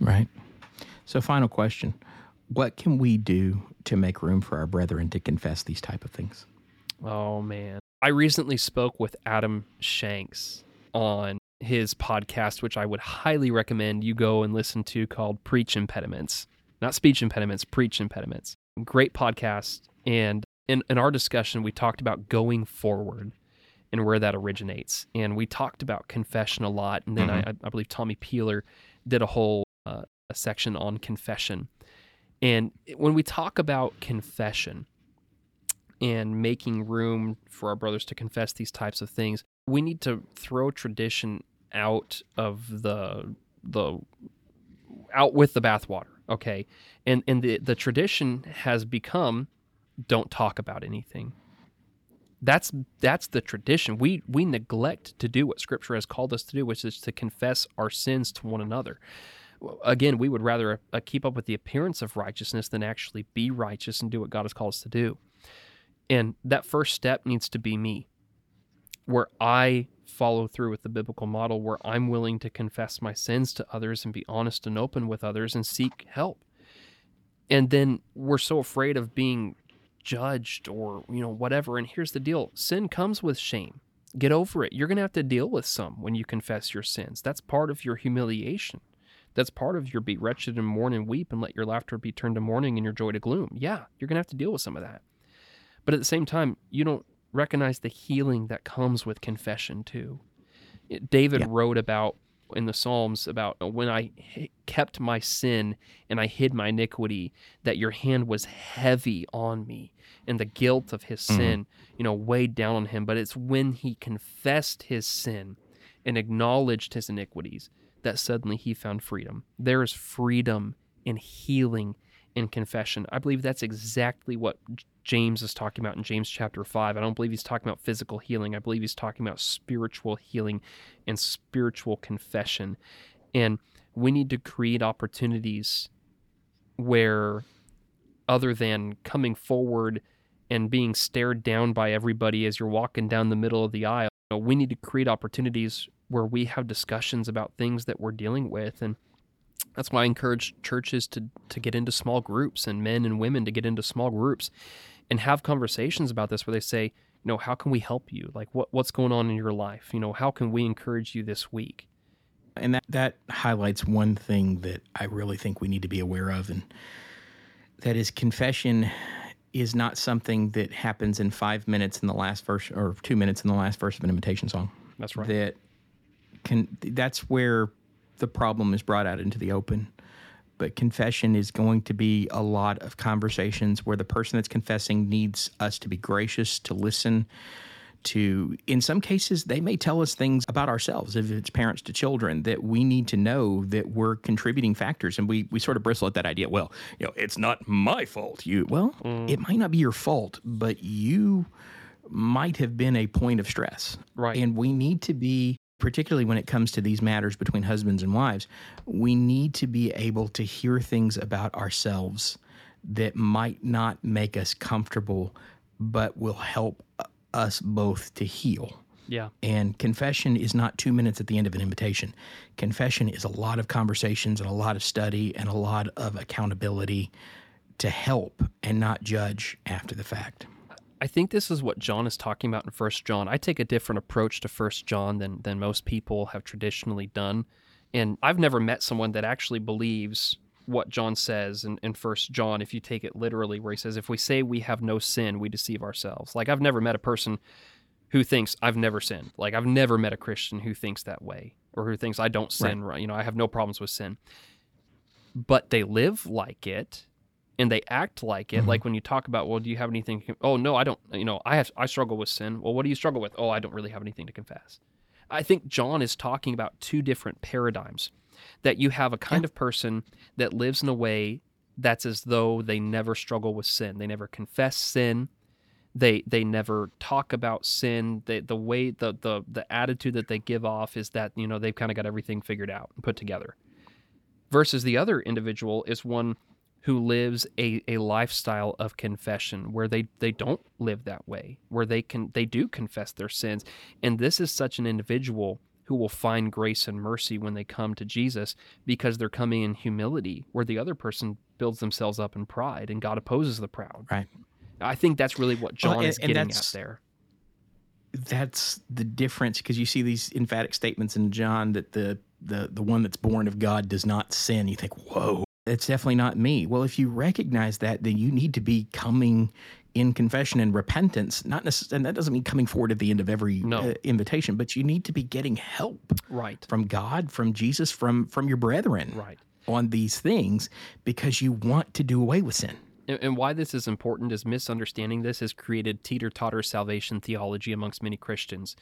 Speaker 3: Right. So, final question What can we do to make room for our brethren to confess these type of things?
Speaker 4: Oh, man. I recently spoke with Adam Shanks on his podcast, which I would highly recommend you go and listen to called Preach Impediments not speech impediments, preach impediments. Great podcast. And in, in our discussion, we talked about going forward and where that originates. And we talked about confession a lot. And then mm-hmm. I, I, believe Tommy Peeler did a whole uh, a section on confession. And when we talk about confession and making room for our brothers to confess these types of things, we need to throw tradition out of the the out with the bathwater okay? And and the the tradition has become don't talk about anything. That's that's the tradition. We we neglect to do what scripture has called us to do which is to confess our sins to one another. Again we would rather uh, keep up with the appearance of righteousness than actually be righteous and do what god has called us to do. And that first step needs to be me, where I follow through with the biblical model, where I'm willing to confess my sins to others and be honest and open with others and seek help. And then we're so afraid of being judged or, you know, whatever. And here's the deal sin comes with shame. Get over it. You're going to have to deal with some when you confess your sins. That's part of your humiliation. That's part of your be wretched and mourn and weep and let your laughter be turned to mourning and your joy to gloom. Yeah, you're going to have to deal with some of that. But at the same time, you don't recognize the healing that comes with confession too. David yeah. wrote about in the Psalms about uh, when I kept my sin and I hid my iniquity, that your hand was heavy on me, and the guilt of his mm-hmm. sin, you know, weighed down on him. But it's when he confessed his sin and acknowledged his iniquities that suddenly he found freedom. There is freedom in healing in confession. I believe that's exactly what James is talking about in James chapter 5. I don't believe he's talking about physical healing. I believe he's talking about spiritual healing and spiritual confession. And we need to create opportunities where, other than coming forward and being stared down by everybody as you're walking down the middle of the aisle, we need to create opportunities where we have discussions about things that we're dealing with. And that's why I encourage churches to, to get into small groups and men and women to get into small groups and have conversations about this where they say, you know, how can we help you? Like what what's going on in your life? You know, how can we encourage you this week?
Speaker 3: And that that highlights one thing that I really think we need to be aware of and that is confession is not something that happens in 5 minutes in the last verse or 2 minutes in the last verse of an invitation song.
Speaker 4: That's right.
Speaker 3: That can that's where the problem is brought out into the open but confession is going to be a lot of conversations where the person that's confessing needs us to be gracious, to listen, to, in some cases, they may tell us things about ourselves, if it's parents to children, that we need to know that we're contributing factors. And we, we sort of bristle at that idea. Well, you know, it's not my fault. You, well, mm. it might not be your fault, but you might have been a point of stress.
Speaker 4: Right.
Speaker 3: And we need to be particularly when it comes to these matters between husbands and wives, we need to be able to hear things about ourselves that might not make us comfortable, but will help us both to heal.
Speaker 4: Yeah.
Speaker 3: And confession is not two minutes at the end of an invitation. Confession is a lot of conversations and a lot of study and a lot of accountability to help and not judge after the fact.
Speaker 4: I think this is what John is talking about in First John. I take a different approach to First John than than most people have traditionally done, and I've never met someone that actually believes what John says in, in First John. If you take it literally, where he says, "If we say we have no sin, we deceive ourselves." Like I've never met a person who thinks I've never sinned. Like I've never met a Christian who thinks that way or who thinks I don't sin. Right. You know, I have no problems with sin, but they live like it and they act like it. Mm-hmm. Like when you talk about, well, do you have anything? Oh no, I don't. You know, I have I struggle with sin. Well, what do you struggle with? Oh, I don't really have anything to confess. I think John is talking about two different paradigms. That you have a kind yeah. of person that lives in a way that's as though they never struggle with sin. They never confess sin. They they never talk about sin. They, the way the, the the attitude that they give off is that you know they've kind of got everything figured out and put together. Versus the other individual is one who lives a, a lifestyle of confession where they, they don't live that way, where they can they do confess their sins. And this is such an individual who will find grace and mercy when they come to Jesus because they're coming in humility, where the other person builds themselves up in pride and God opposes the proud.
Speaker 3: Right.
Speaker 4: I think that's really what John well, and, is getting at there.
Speaker 3: That's the difference because you see these emphatic statements in John that the the the one that's born of God does not sin. You think, whoa, it's definitely not me. Well, if you recognize that, then you need to be coming in confession and repentance. Not necessarily, and that doesn't mean coming forward at the end of every no. uh, invitation, but you need to be getting help,
Speaker 4: right,
Speaker 3: from God, from Jesus, from from your brethren,
Speaker 4: right,
Speaker 3: on these things because you want to do away with sin.
Speaker 4: And why this is important is misunderstanding this has created teeter totter salvation theology amongst many Christians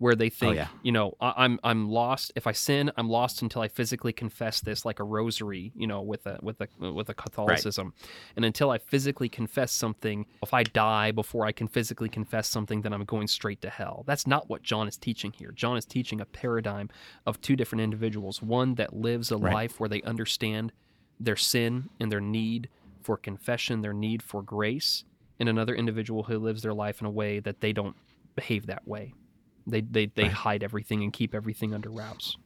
Speaker 4: where they oh, think, oh, yeah. you know, I, am I'm lost. If I sin, I'm lost until I physically confess this, like a rosary, you know, with a with a with a Catholicism, right. and until I physically confess something. If I die before I can physically confess something, then I'm going straight to hell. That's not what John is teaching here. John is teaching a paradigm of two different individuals. One that lives a right. life where they understand their sin and their need for confession, their need for grace, and another individual who lives their life in a way that they don't behave that way. They they they right. hide everything and keep everything under wraps.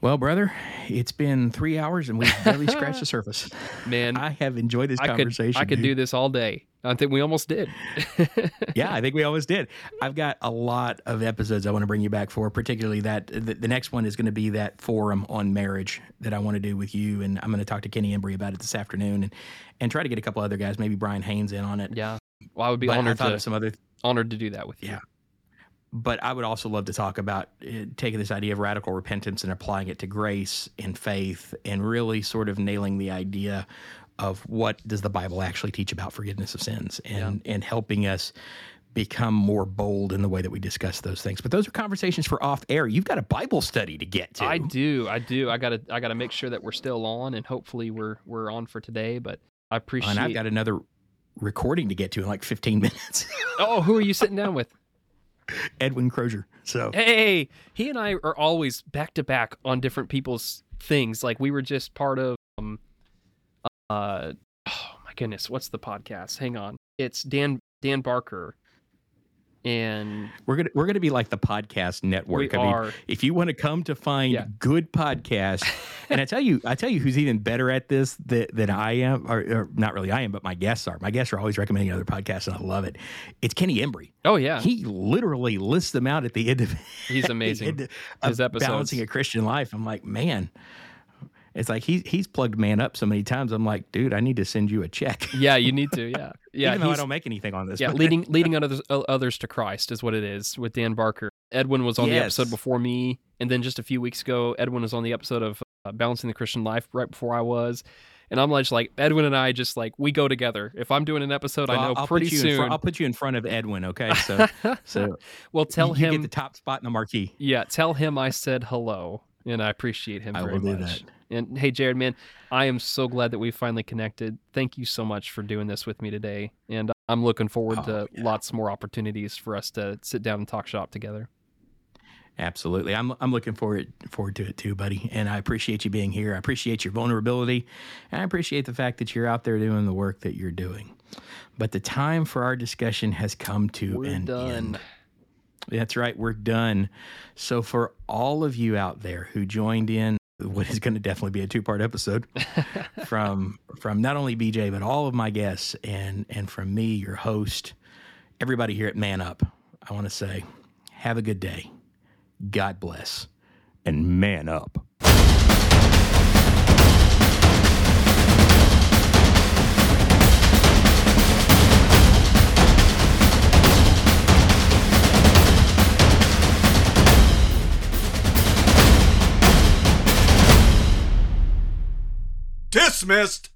Speaker 3: Well, brother, it's been three hours and we've barely scratched the surface.
Speaker 4: Man,
Speaker 3: I have enjoyed this
Speaker 4: I
Speaker 3: conversation.
Speaker 4: Could, I could
Speaker 3: dude.
Speaker 4: do this all day. I think we almost did.
Speaker 3: yeah, I think we almost did. I've got a lot of episodes I want to bring you back for, particularly that the, the next one is going to be that forum on marriage that I want to do with you, and I'm going to talk to Kenny Embry about it this afternoon, and and try to get a couple other guys, maybe Brian Haynes in on it.
Speaker 4: Yeah, well, I would be but honored to
Speaker 3: some other
Speaker 4: honored to do that with you.
Speaker 3: Yeah, but I would also love to talk about uh, taking this idea of radical repentance and applying it to grace and faith and really sort of nailing the idea of what does the Bible actually teach about forgiveness of sins and yeah. and helping us become more bold in the way that we discuss those things. But those are conversations for off air. You've got a Bible study to get to.
Speaker 4: I do. I do. I got to I got to make sure that we're still on and hopefully we're we're on for today, but I appreciate
Speaker 3: And I've got another recording to get to in like 15 minutes.
Speaker 4: oh, who are you sitting down with?
Speaker 3: Edwin Crozier. So
Speaker 4: hey, he and I are always back to back on different people's things. Like we were just part of um, uh, oh my goodness, what's the podcast? Hang on, it's Dan Dan Barker and
Speaker 3: we're gonna we're gonna be like the podcast network.
Speaker 4: We I are.
Speaker 3: mean, if you want to come to find yeah. good podcasts, and I tell you, I tell you, who's even better at this than, than I am, or, or, not really I am, but my guests are. My guests are always recommending other podcasts, and I love it. It's Kenny Embry.
Speaker 4: Oh yeah,
Speaker 3: he literally lists them out at the end of.
Speaker 4: He's amazing. His episodes.
Speaker 3: balancing a Christian life. I'm like, man, it's like he's he's plugged man up so many times. I'm like, dude, I need to send you a check.
Speaker 4: Yeah, you need to. Yeah, yeah.
Speaker 3: Even though I don't make anything on this.
Speaker 4: Yeah, leading leading others others to Christ is what it is with Dan Barker. Edwin was on yes. the episode before me, and then just a few weeks ago, Edwin was on the episode of uh, Balancing the Christian Life right before I was. And I'm just like Edwin and I just like we go together. If I'm doing an episode,
Speaker 3: well,
Speaker 4: I know
Speaker 3: I'll
Speaker 4: pretty soon.
Speaker 3: Fr- I'll put you in front of Edwin, okay? So, so
Speaker 4: well, tell
Speaker 3: you,
Speaker 4: him
Speaker 3: you get the top spot in the marquee.
Speaker 4: Yeah, tell him I said hello, and I appreciate him
Speaker 3: I
Speaker 4: very
Speaker 3: will
Speaker 4: much.
Speaker 3: do that.
Speaker 4: And hey, Jared, man, I am so glad that we finally connected. Thank you so much for doing this with me today. And I'm looking forward
Speaker 3: oh,
Speaker 4: to
Speaker 3: yeah.
Speaker 4: lots more opportunities for us to sit down and talk shop together.
Speaker 3: Absolutely. I'm I'm looking forward forward to it too, buddy. And I appreciate you being here. I appreciate your vulnerability. And I appreciate the fact that you're out there doing the work that you're doing. But the time for our discussion has come to
Speaker 4: We're
Speaker 3: an
Speaker 4: done.
Speaker 3: end. That's right, we're done. So for all of you out there who joined in what is going to definitely be a two-part episode from from not only BJ but all of my guests and and from me your host everybody here at Man Up. I want to say have a good day. God bless and man up
Speaker 2: Dismissed!